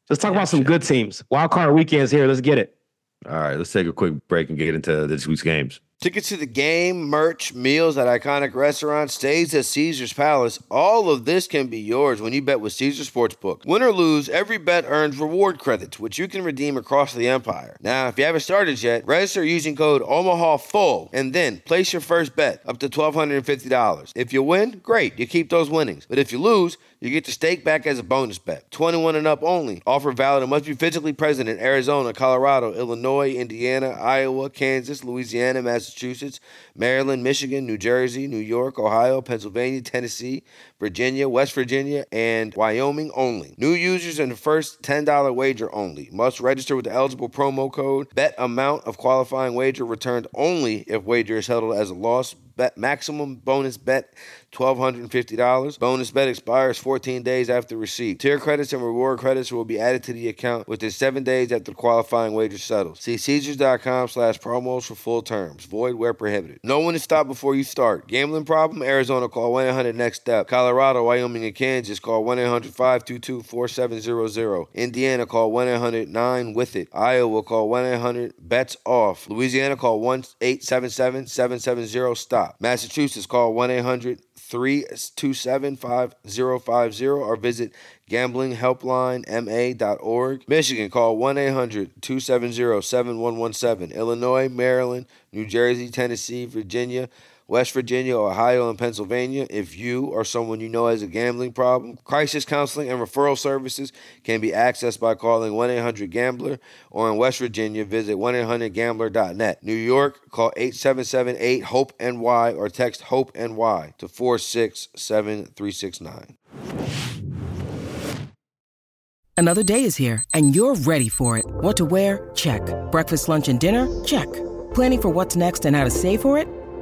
Let's talk yeah, about some good teams. Wild card weekends here. Let's get it. All right, let's take a quick break and get into this week's games. Tickets to the game, merch, meals at iconic restaurants, stays at Caesars Palace, all of this can be yours when you bet with Caesars Sportsbook. Win or lose, every bet earns reward credits, which you can redeem across the empire. Now, if you haven't started yet, register using code OMAHAFULL and then place your first bet up to $1,250. If you win, great, you keep those winnings. But if you lose, you get the stake back as a bonus bet. 21 and up only. Offer valid and must be physically present in Arizona, Colorado, Illinois, Indiana, Iowa, Kansas, Louisiana, Massachusetts Massachusetts, Maryland, Michigan, New Jersey, New York, Ohio, Pennsylvania, Tennessee, Virginia, West Virginia, and Wyoming only. New users and the first $10 wager only. Must register with the eligible promo code. Bet amount of qualifying wager returned only if wager is held as a loss bet maximum bonus bet $1,250. Bonus bet expires 14 days after receipt. Tier credits and reward credits will be added to the account within seven days after qualifying wager settles. See Caesars.com slash promos for full terms. Void where prohibited. No one to stop before you start. Gambling problem? Arizona call 1-800-NEXT STEP. Colorado, Wyoming, and Kansas call 1-800-522-4700. Indiana call 1-800-9-WITH-IT. Iowa call 1-800-BETS-OFF. Louisiana call 1-877-770-STOP. Massachusetts, call 1 800 327 5050 or visit gamblinghelplinema.org. Michigan, call 1 800 270 7117. Illinois, Maryland, New Jersey, Tennessee, Virginia, West Virginia, Ohio, and Pennsylvania. If you or someone you know has a gambling problem, crisis counseling and referral services can be accessed by calling 1 800 Gambler or in West Virginia, visit 1 800 Gambler.net. New York, call 877 8 HOPE NY or text HOPE NY to 467369. Another day is here, and you're ready for it. What to wear? Check. Breakfast, lunch, and dinner? Check. Planning for what's next and how to save for it?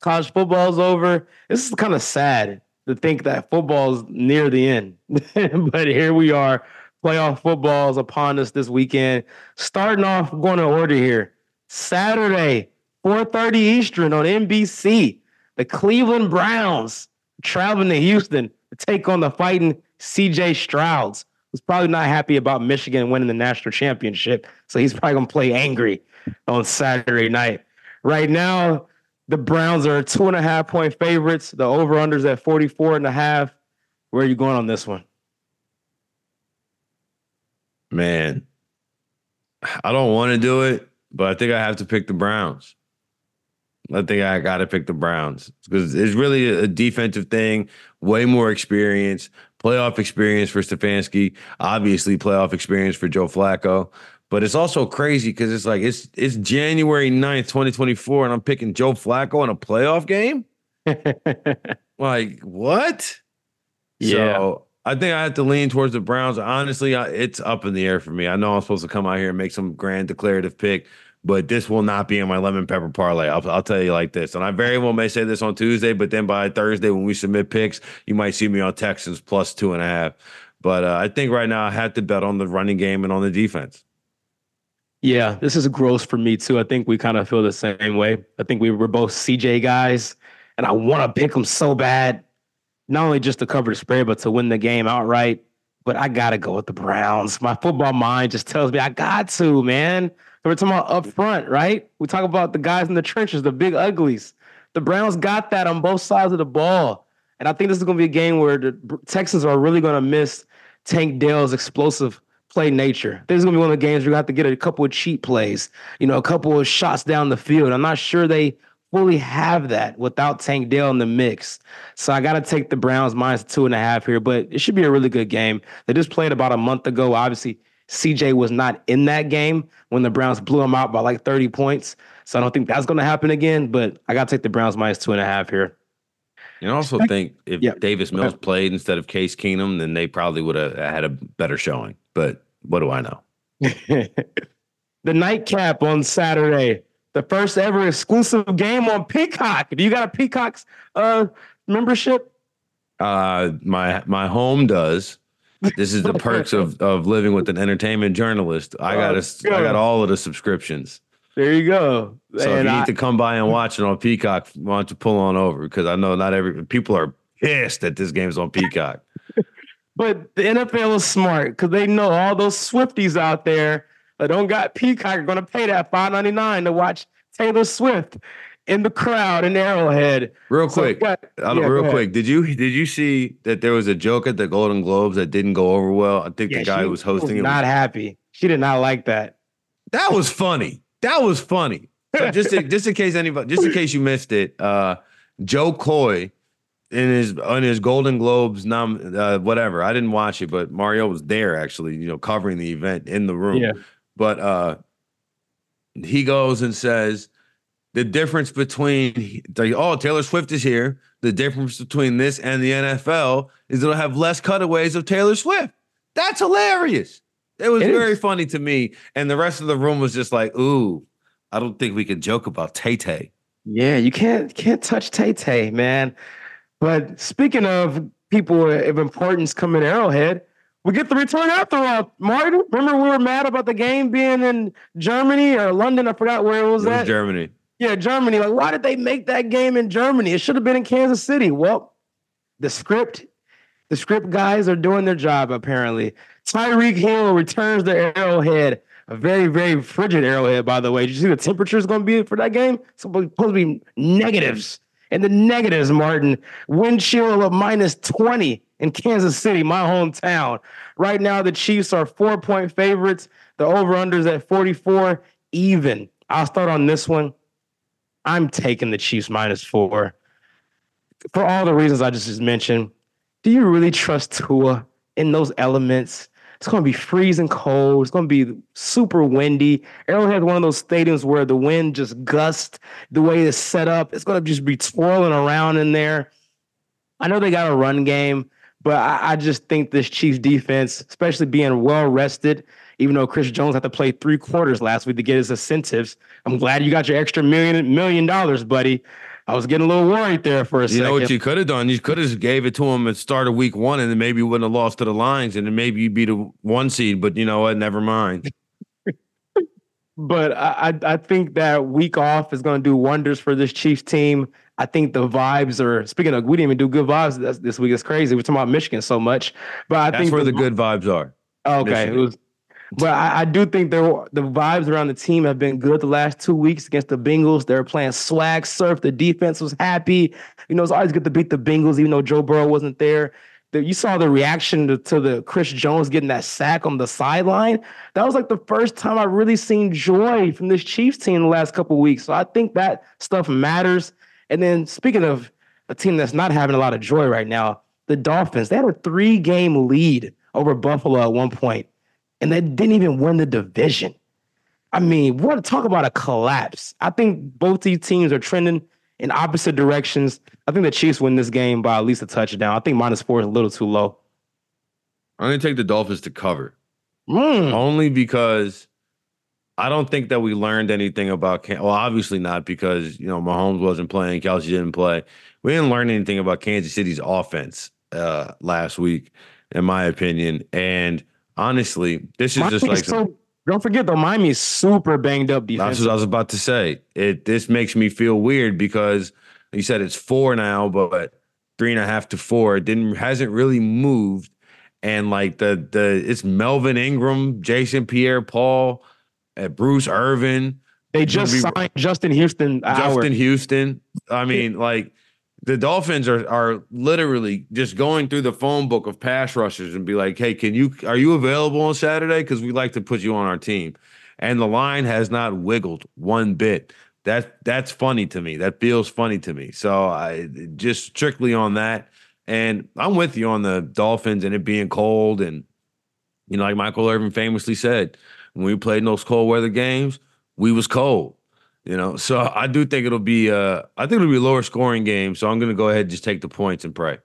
college football's over. This is kind of sad to think that football's near the end. but here we are. Playoff football is upon us this weekend. Starting off, going to order here. Saturday, 4:30 Eastern on NBC. The Cleveland Browns traveling to Houston to take on the fighting CJ Strouds, who's probably not happy about Michigan winning the national championship. So he's probably gonna play angry on Saturday night. Right now, the Browns are two and a half point favorites. The over unders at 44 and a half. Where are you going on this one? Man, I don't want to do it, but I think I have to pick the Browns. I think I got to pick the Browns because it's really a defensive thing, way more experience, playoff experience for Stefanski, obviously playoff experience for Joe Flacco. But it's also crazy because it's like it's it's January 9th, 2024, and I'm picking Joe Flacco in a playoff game. like, what? Yeah. So I think I have to lean towards the Browns. Honestly, I, it's up in the air for me. I know I'm supposed to come out here and make some grand declarative pick, but this will not be in my lemon pepper parlay. I'll, I'll tell you like this. And I very well may say this on Tuesday, but then by Thursday, when we submit picks, you might see me on Texans plus two and a half. But uh, I think right now I have to bet on the running game and on the defense. Yeah, this is gross for me too. I think we kind of feel the same way. I think we were both CJ guys, and I want to pick them so bad, not only just to cover the spread, but to win the game outright. But I gotta go with the Browns. My football mind just tells me I got to, man. we're talking about up front, right? We talk about the guys in the trenches, the big uglies. The Browns got that on both sides of the ball. And I think this is going to be a game where the Texans are really going to miss Tank Dell's explosive play nature. This is gonna be one of the games where you have to get a couple of cheap plays, you know, a couple of shots down the field. I'm not sure they fully have that without Tank Dell in the mix. So I got to take the Browns minus two and a half here, but it should be a really good game. They just played about a month ago. Obviously, CJ was not in that game when the Browns blew him out by like 30 points. So I don't think that's going to happen again, but I got to take the Browns minus two and a half here. And I also think if yeah. Davis Mills played instead of Case Keenum, then they probably would have had a better showing but what do I know? the nightcap on Saturday, the first ever exclusive game on Peacock. Do you got a Peacock's uh, membership? Uh, my my home does. This is the perks of of living with an entertainment journalist. I got a, I got all of the subscriptions. There you go. So and if you I, need to come by and watch it on Peacock, why don't you pull on over? Because I know not every people are pissed that this game's on Peacock. But the NFL is smart because they know all those Swifties out there that don't got Peacock are going to pay that five ninety nine to watch Taylor Swift in the crowd in Arrowhead. Real quick, yeah, I yeah, real quick. Did you did you see that there was a joke at the Golden Globes that didn't go over well? I think Yeah, the guy who was hosting it. not happy. She did not like that. That was funny. That was funny. So just in, just in case anybody, just in case you missed it, uh, Jo Koy in his on his Golden Globes nom uh, whatever. I didn't watch it, but Mario was there actually, you know, covering the event in the room. Yeah. But uh, he goes and says the difference between like, oh Taylor Swift is here. The difference between this and the NFL is it'll have less cutaways of Taylor Swift. That's hilarious. It was It very is. funny to me, and the rest of the room was just like, "Ooh, I don't think we can joke about Tay Tay." Yeah, you can't can't touch Tay Tay, man. But speaking of people of importance coming to Arrowhead, we get the return after all. Martin, remember we were mad about the game being in Germany or London? I forgot where it was It was at. Germany. Yeah, Germany. Like, why did they make that game in Germany? It should have been in Kansas City. Well, the script, the script guys are doing their job apparently. Tyreek Hill returns the Arrowhead. A very, very frigid Arrowhead, by the way. Did you see the temperature is going to be for that game? It's supposed to be negatives. And the negatives, Martin, wind chill of minus 20 in Kansas City, my hometown. Right now, the Chiefs are four point favorites. The over unders at 44, even. I'll start on this one. I'm taking the Chiefs minus four for all the reasons I just, just mentioned. Do you really trust Tua in those elements? It's going to be freezing cold. It's going to be super windy. Arrowhead's one of those stadiums where the wind just gusts the way it's set up. It's going to just be twirling around in there. I know they got a run game, but I, I just think this Chiefs defense, especially being well rested, even though Chris Jones had to play three quarters last week to get his incentives. I'm glad you got your extra million million dollars, buddy. I was getting a little worried there for a You second. know what you could have done? You could have gave it to him at start of week one, and then maybe you wouldn't have lost to the Lions, and then maybe you'd be the one seed. But you know what? Never mind. but I, I I think that week off is going to do wonders for this Chiefs team. I think the vibes are. Speaking of, we didn't even do good vibes this, this week. It's crazy. We're talking about Michigan so much, but I That's think where the good vibes are. Okay, Michigan. it was, but I, I do think there the vibes around the team have been good the last two weeks against the Bengals. They were playing swag surf. The defense was happy. You know, it's always good to beat the Bengals, even though Joe Burrow wasn't there. The, you saw the reaction to, to the Chris Jones getting that sack on the sideline. That was like the first time I really seen joy from this Chiefs team the last couple weeks. So I think that stuff matters. And then speaking of a team that's not having a lot of joy right now, the Dolphins. They had a three game lead over Buffalo at one point, and they didn't even win the division. I mean, what talk about a collapse? I think both these teams are trending in opposite directions. I think the Chiefs win this game by at least a touchdown. I think minus four is a little too low. I'm going to take the Dolphins to cover. Mm. only because I don't think that we learned anything about. Can- well, obviously not because you know Mahomes wasn't playing, Kelce didn't play. We didn't learn anything about Kansas City's offense uh, last week, in my opinion. And honestly, this is just like so, don't forget though, Miami's super banged up defense. that's what I was about to say. It this makes me feel weird because you said it's four now, but three and a half to four. It didn't hasn't really moved. And like the the it's Melvin Ingram, Jason Pierre Paul, uh, Bruce Irvin, they just be- signed Justin Houston. an hour. Justin Houston. I mean, like the Dolphins are are literally just going through the phone book of pass rushers and be like, "Hey, can you are you available on Saturday? Because we'd like to put you on our team." And the line has not wiggled one bit. That that's funny to me. That feels funny to me. So I just strictly on that. And I'm with you on the Dolphins and it being cold. And you know, like Michael Irvin famously said, when we played in those cold weather games, we was cold. You know, so I do think it'll be uh I think it'll be a lower scoring game. So I'm gonna go ahead and just take the points and pray.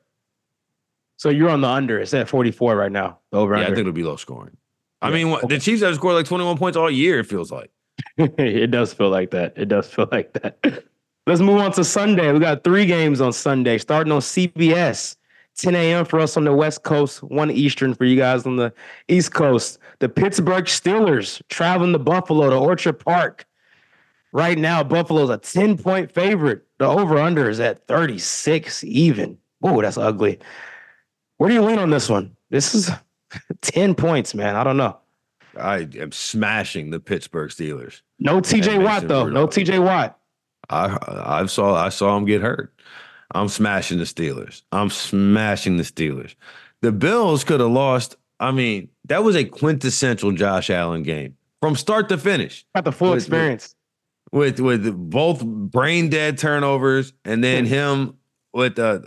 So you're on the under. It's at 44 right now. The over Yeah, I think it'll be low scoring. I Yeah, mean, what, the Chiefs have scored like 21 points all year, it feels like. it does feel like that. It does feel like that. Let's move on to Sunday. We got three games on Sunday, starting on CBS. 10 a.m. for us on the West Coast, 1 Eastern for you guys on the East Coast. The Pittsburgh Steelers traveling to Buffalo to Orchard Park. Right now, Buffalo's a 10 point favorite. The over under is at 36 even. Oh, that's ugly. Where do you lean on this one? This is 10 points, man. I don't know. I am smashing the Pittsburgh Steelers. No TJ Watt, though. No TJ Watt. I I saw I saw him get hurt. I'm smashing the Steelers. I'm smashing the Steelers. The Bills could have lost. I mean, that was a quintessential Josh Allen game from start to finish. Got the full With- experience. With with both brain dead turnovers and then him with uh,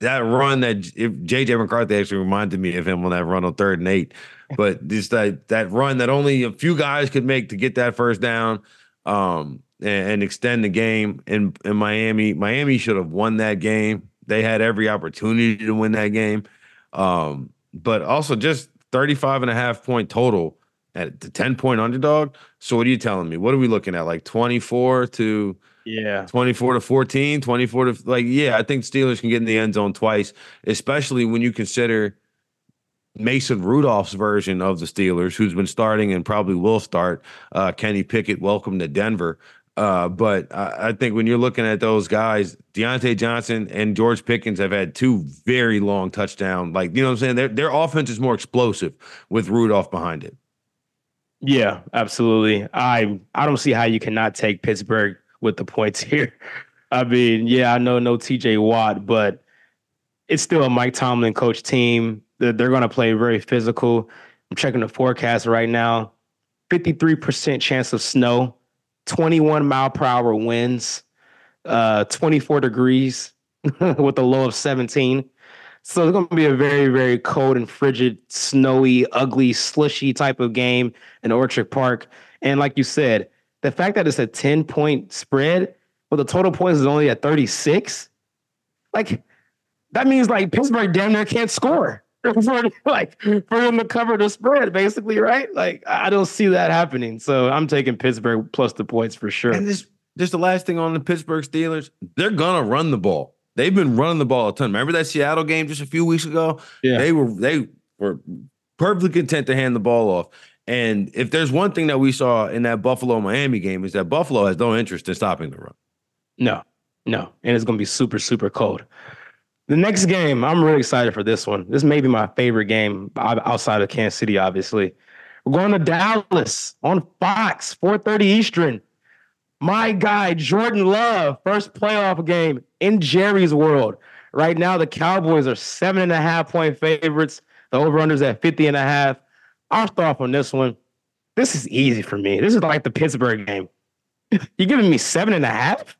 that run that if JJ McCarthy actually reminded me of him on that run on third and eight, but just that that run that only a few guys could make to get that first down um and, and extend the game in in Miami. Miami should have won that game. They had every opportunity to win that game. Um, but also just 35 and a half point total at the 10 point underdog. So what are you telling me? What are we looking at? Like 24 to Yeah. 24 to 14, 24 to like, yeah, I think Steelers can get in the end zone twice, especially when you consider Mason Rudolph's version of the Steelers, who's been starting and probably will start. Uh, Kenny Pickett, welcome to Denver. Uh, but I, I think when you're looking at those guys, Diontae Johnson and George Pickens have had two very long touchdown. Like, you know what I'm saying? Their their offense is more explosive with Rudolph behind it. Yeah, absolutely. I I don't see how you cannot take Pittsburgh with the points here. I mean, yeah, I know no TJ Watt, but it's still a Mike Tomlin coach team. They're, they're going to play very physical. I'm checking the forecast right now. 53% chance of snow, 21 mile per hour winds, uh, 24 degrees with a low of 17. So it's going to be a very, very cold and frigid, snowy, ugly, slushy type of game in Orchard Park. And like you said, the fact that it's a 10 point spread, but the total points is only at 36, like that means like Pittsburgh damn near can't score for like for them to cover the spread, basically, right? Like I don't see that happening. So I'm taking Pittsburgh plus the points for sure. And this just the last thing on the Pittsburgh Steelers, they're gonna run the ball. They've been running the ball a ton. Remember that Seattle game just a few weeks ago? Yeah. They were they were perfectly content to hand the ball off. And if there's one thing that we saw in that Buffalo Miami game is that Buffalo has no interest in stopping the run. No, no. And it's going to be super, super cold. The next game, I'm really excited for this one. This may be my favorite game outside of Kansas City, obviously. We're going to Dallas on Fox, 4:30 Eastern. My guy, Jordan Love, first playoff game in Jerry's world. Right now, the Cowboys are seven and a half point favorites. The over-under's at 50 and a half. I'll start off on this one. This is easy for me. This is like the Pittsburgh game. You're giving me seven and a half?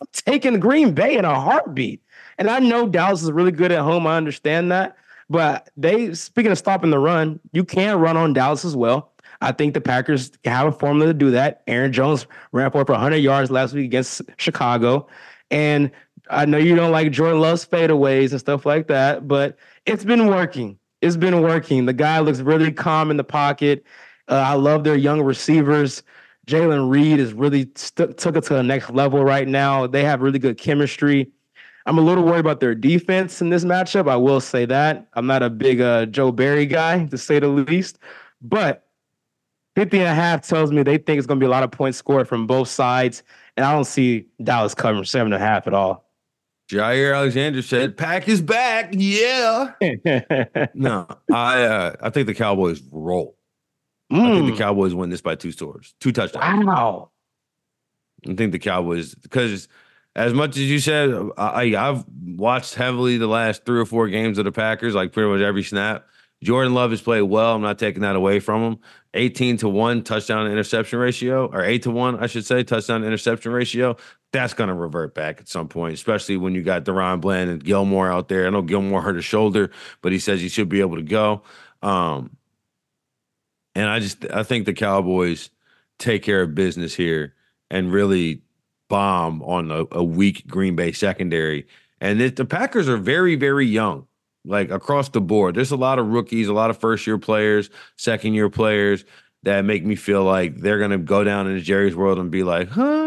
I'm taking Green Bay in a heartbeat. And I know Dallas is really good at home. I understand that. But they, speaking of stopping the run, you can run on Dallas as well. I think the Packers have a formula to do that. Aaron Jones ran for over 100 yards last week against Chicago. And I know you don't like Jordan Love's fadeaways and stuff like that, but it's been working. It's been working. The guy looks really calm in the pocket. Uh, I love their young receivers. Jayden Reed is really st- took it to the next level right now. They have really good chemistry. I'm a little worried about their defense in this matchup. I will say that. I'm not a big uh, Joe Barry guy, to say the least. But 50 and a half tells me they think it's going to be a lot of points scored from both sides. And I don't see Dallas covering seven and a half at all. Jaire Alexander said, "Pack is back." Yeah. No, I uh, I think the Cowboys roll. I think the Mm, Cowboys win this by two scores, two touchdowns. wow. I think the Cowboys because as much as you said, I I've watched heavily the last three or four games of the Packers, like pretty much every snap. Jordan Love has played well. I'm not taking that away from him. 18 to 1 touchdown interception ratio, or 8 to 1, I should say, touchdown interception ratio. That's going to revert back at some point, especially when you got DaRon Bland and Gilmore out there. I know Gilmore hurt his shoulder, but he says he should be able to go. Um, and I just I think the Cowboys take care of business here and really bomb on a, a weak Green Bay secondary. And it, the Packers are very, very young, like across the board. There's a lot of rookies, a lot of first year players, second year players that make me feel like they're going to go down into Jerry's world and be like, huh,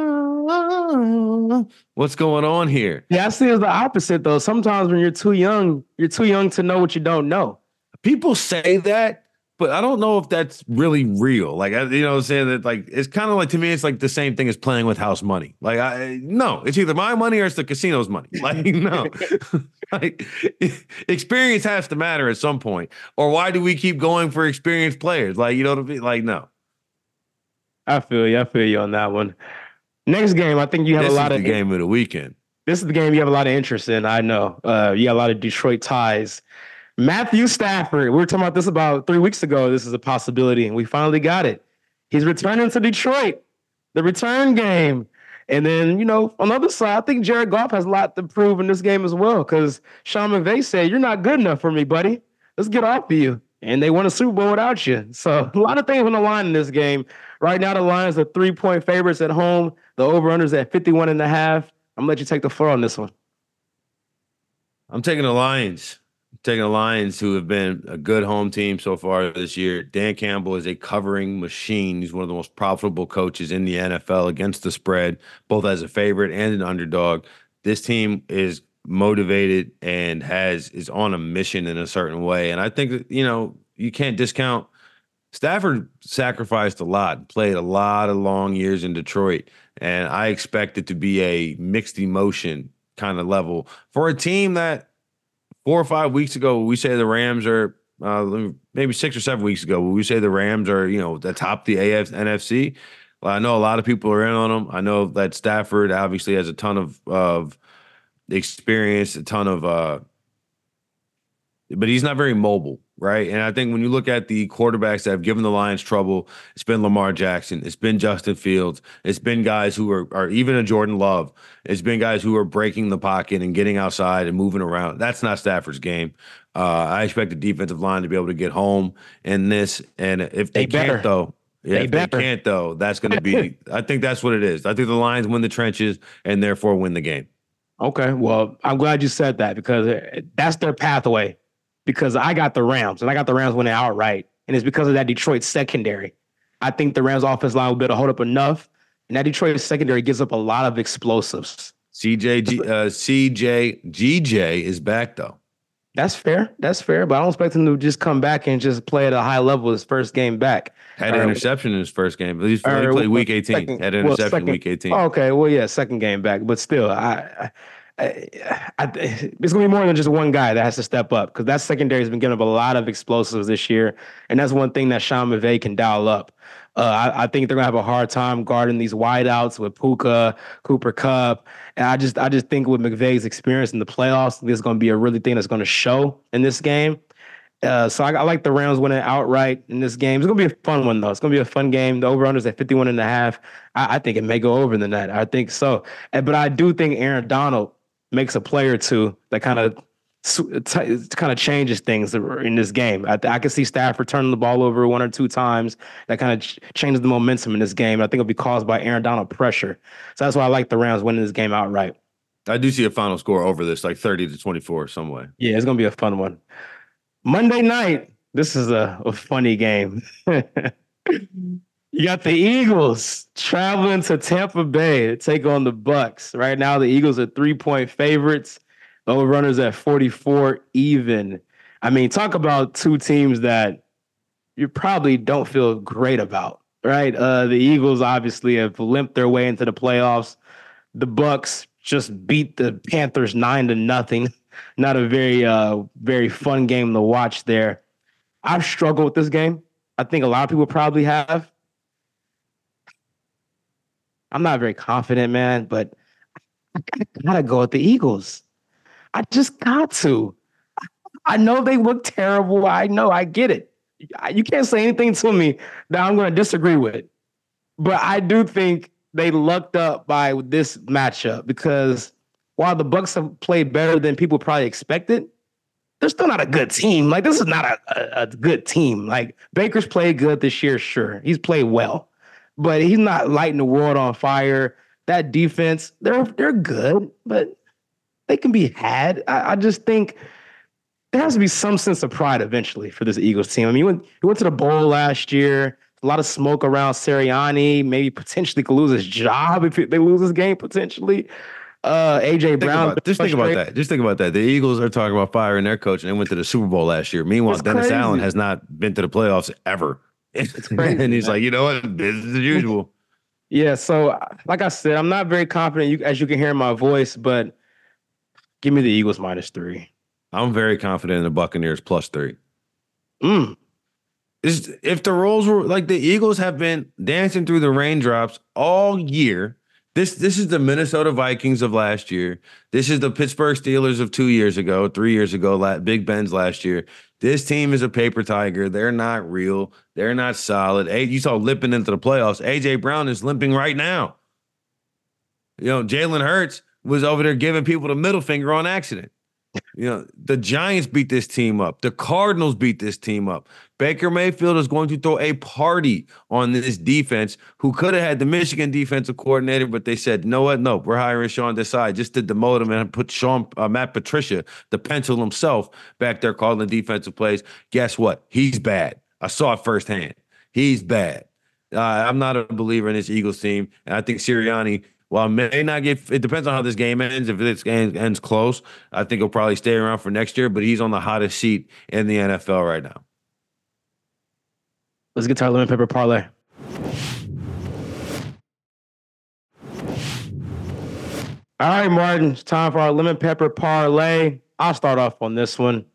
what's going on here? Yeah, I see it's the opposite though. Sometimes when you're too young, you're too young to know what you don't know. people say that, but I don't know if that's really real. Like, you know, what I'm saying that like it's kind of like to me, it's like the same thing as playing with house money. Like, I no, it's either my money or it's the casino's money. Like, no, like experience has to matter at some point. Or why do we keep going for experienced players? Like, you know what I mean? Like, no. I feel you. I feel you on that one. Next game, I think you have this a lot is of game of the weekend. This is the game you have a lot of interest in. I know. Uh, you got a lot of Detroit ties. Matthew Stafford. We were talking about this about three weeks ago. This is a possibility, and we finally got it. He's returning to Detroit. The return game. And then, you know, on the other side, I think Jared Goff has a lot to prove in this game as well. Because Sean McVay said, You're not good enough for me, buddy. Let's get off of you. And they won a Super Bowl without you. So a lot of things on the line in this game. Right now, the Lions are three-point favorites at home. The over-unders at 51 and a half. I'm gonna let you take the floor on this one. I'm taking the Lions. Taking the Lions, who have been a good home team so far this year. Dan Campbell is a covering machine. He's one of the most profitable coaches in the NFL against the spread, both as a favorite and an underdog. This team is motivated and has is on a mission in a certain way. And I think that, you know, you can't discount Stafford sacrificed a lot, played a lot of long years in Detroit, and I expect it to be a mixed emotion kind of level for a team that four or five weeks ago we say the Rams are uh, maybe six or seven weeks ago we say the Rams are you know the top the AF NFC. Well, I know a lot of people are in on them. I know that Stafford obviously has a ton of of experience, a ton of uh, but he's not very mobile right? And I think when you look at the quarterbacks that have given the Lions trouble, it's been Lamar Jackson, it's been Justin Fields, it's been guys who are, are even a Jordan Love, it's been guys who are breaking the pocket and getting outside and moving around. That's not Stafford's game. Uh, I expect the defensive line to be able to get home in this, and if they, they can't, better. though. Yeah, they if better. they can't though, that's going to be. I think that's what it is. I think the Lions win the trenches and therefore win the game. Okay, well, I'm glad you said that because that's their pathway because I got the Rams and I got the Rams winning outright. And it's because of that Detroit secondary. I think the Rams offense line will be able to hold up enough. And that Detroit secondary gives up a lot of explosives. CJ, uh, CJ, GJ is back though. That's fair. That's fair. But I don't expect him to just come back and just play at a high level his first game back. Had an uh, interception in his first game. At least he played week 18. Second, Had an interception well, second, week 18. okay. Well, yeah, second game back. But still, I, I, I, it's going to be more than just one guy that has to step up because that secondary has been giving up a lot of explosives this year, and that's one thing that Sean McVay can dial up. Uh, I, I, think they're going to have a hard time guarding these wideouts with Puka, Cooper Kupp, and I just I just think with McVay's experience in the playoffs, this is going to be a really thing that's going to show in this game. Uh, so I, I, like the Rams winning outright in this game. It's gonna be a fun one though. It's gonna be a fun game. The over under is at 51 and a half. I, I think it may go over than that. I think so. But I do think Aaron Donald makes a play or two that kind of kind of changes things in this game. I, I can see Stafford turning the ball over one or two times. That kind of ch- changes the momentum in this game. I think it'll be caused by Aaron Donald pressure. So that's why I like the Rams winning this game outright. I do see a final score over this, like 30 to 24, some way. Yeah, it's going to be a fun one. Monday night, this is a, a funny game. You got the Eagles traveling to Tampa Bay to take on the Bucs. Right now, the Eagles are three point favorites. The runners at 44 even. I mean, talk about two teams that you probably don't feel great about, right? Uh, the Eagles obviously have limped their way into the playoffs. The Bucs just beat the Panthers nine to nothing. Not a very uh, very fun game to watch there. I've struggled with this game. I think a lot of people probably have. I'm not very confident, man, but I gotta go with the Eagles. I just got to. I know they look terrible. I know. I get it. You can't say anything to me that I'm going to disagree with. But I do think they lucked up by this matchup because while the Bucs have played better than people probably expected, they're still not a good team. Like this is not a, a, a good team. Like Baker's played good this year, sure. He's played well but he's not lighting the world on fire. That defense, they're they're good, but they can be had. I, I just think there has to be some sense of pride eventually for this Eagles team. I mean, he went, he went to the bowl last year. A lot of smoke around Sirianni. Maybe potentially could lose his job if they lose this game potentially. Uh, AJ think Brown. About, just think about that. Just think about that. The Eagles are talking about firing their coach, and they went to the Super Bowl last year. Meanwhile, Dennis. Allen has not been to the playoffs ever. It's crazy. and he's man. like, you know what? Business as usual. yeah. So, like I said, I'm not very confident, you, as you can hear in my voice, but give me the Eagles minus three. I'm very confident in the Buccaneers plus three. Mm. If the roles were like the Eagles have been dancing through the raindrops all year, This this is the Minnesota Vikings of last year. This is the Pittsburgh Steelers of two years ago, three years ago. Big Ben's last year. This team is a paper tiger. They're not real. They're not solid. Hey, you saw limping into the playoffs. AJ Brown is limping right now. You know, Jalen Hurts was over there giving people the middle finger on accident. You know, the Giants beat this team up. The Cardinals beat this team up. Baker Mayfield is going to throw a party on this defense who could have had the Michigan defensive coordinator, but they said, no, what? No, we're hiring Sean Desai just to demote him and put Sean uh, Matt Patricia, the pencil himself, back there calling the defensive plays. Guess what? He's bad. I saw it firsthand. He's bad. Uh, I'm not a believer in this Eagles team. And I think Sirianni well, may not get. It depends on how this game ends. If this game ends close, I think he'll probably stay around for next year. But he's on the hottest seat in the NFL right now. Let's get to our lemon pepper parlay. All right, Martin, it's time for our lemon pepper parlay. I'll start off on this one.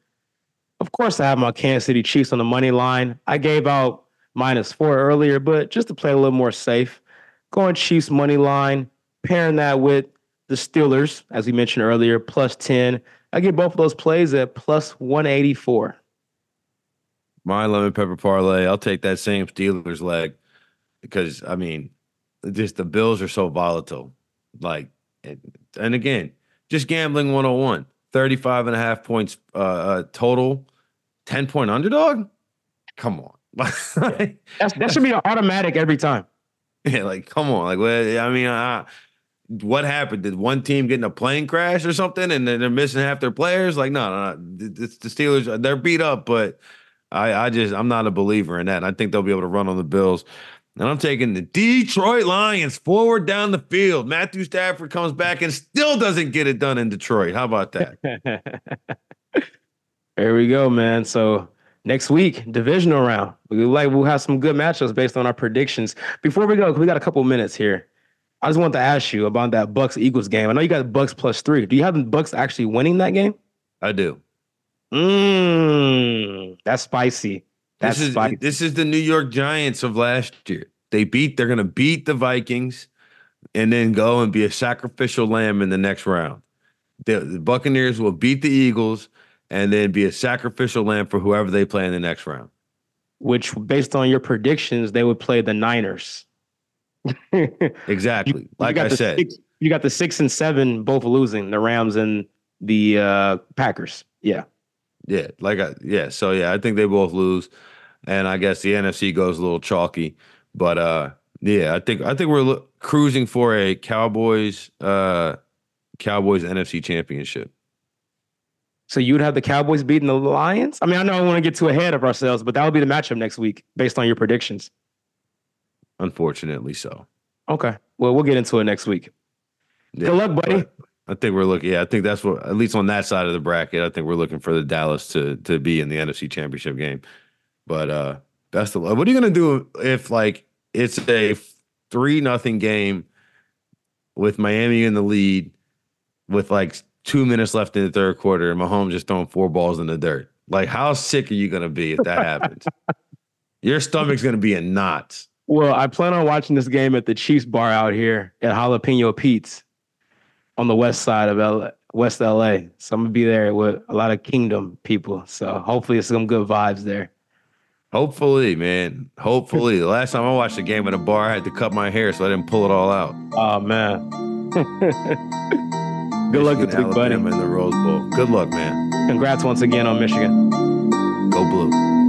Of course, I have my Kansas City Chiefs on the money line. I gave out minus four earlier, but just to play a little more safe, going Chiefs money line pairing that with the Steelers, as we mentioned earlier, plus 10. I get both of those plays at plus 184. My lemon pepper parlay, I'll take that same Steelers leg because, I mean, just the Bills are so volatile. Like, and again, just gambling 101, 35 and a half points uh, uh total, 10 point underdog. Come on. that should be an automatic every time. Yeah, like, come on. Like, well, I mean, I, what happened? Did one team get in a plane crash or something, and then they're missing half their players? Like, no, no, no. It's the Steelers. They're beat up, but I, I just, I'm not a believer in that. I think they'll be able to run on the Bills. And I'm taking the Detroit Lions forward down the field. Matthew Stafford comes back and still doesn't get it done in Detroit. How about that? there we go, man. So next week, divisional round. We like we'll have some good matchups based on our predictions. Before we go, we got a couple minutes here. I just wanted to ask you about that Bucs Eagles game. I know you got Bucs plus three. Do you have the Bucs actually winning that game? I do. Mmm, that's spicy. That's this is, spicy. This is the New York Giants of last year. They beat. They're going to beat the Vikings, and then go and be a sacrificial lamb in the next round. The, the Buccaneers will beat the Eagles, and then be a sacrificial lamb for whoever they play in the next round. Which, based on your predictions, they would play the Niners. Exactly. You, like you I said, six, you got the six and seven both losing the Rams and the uh, Packers. Yeah. Yeah. Like I, yeah. So yeah, I think they both lose, and I guess the NFC goes a little chalky, but uh, yeah, I think I think we're lo- cruising for a Cowboys uh Cowboys NFC championship. So you'd have the Cowboys beating the Lions? I mean, I know I want to get too ahead of ourselves, but that would be the matchup next week based on your predictions. Unfortunately, so. Okay. Well, we'll get into it next week. Yeah, Good luck, buddy. I think we're looking. Yeah, I think that's what. At least on that side of the bracket, I think we're looking for the Dallas to to be in the NFC Championship game. But uh best of luck. What are you gonna do if like it's a three nothing game with Miami in the lead with like two minutes left in the third quarter and Mahomes just throwing four balls in the dirt? Like, how sick are you gonna be if that happens? Your stomach's gonna be in knots. Well, I plan on watching this game at the Chiefs bar out here at Jalapeno Pete's on the west side of LA, West LA. So I'm gonna be there with a lot of Kingdom people. So hopefully, it's some good vibes there. Hopefully, man. Hopefully. the last time I watched a game at a bar, I had to cut my hair, so I didn't pull it all out. Oh man. good luck this week, buddy. In the Rose Bowl. Good luck, man. Congrats once again on Michigan. Go blue.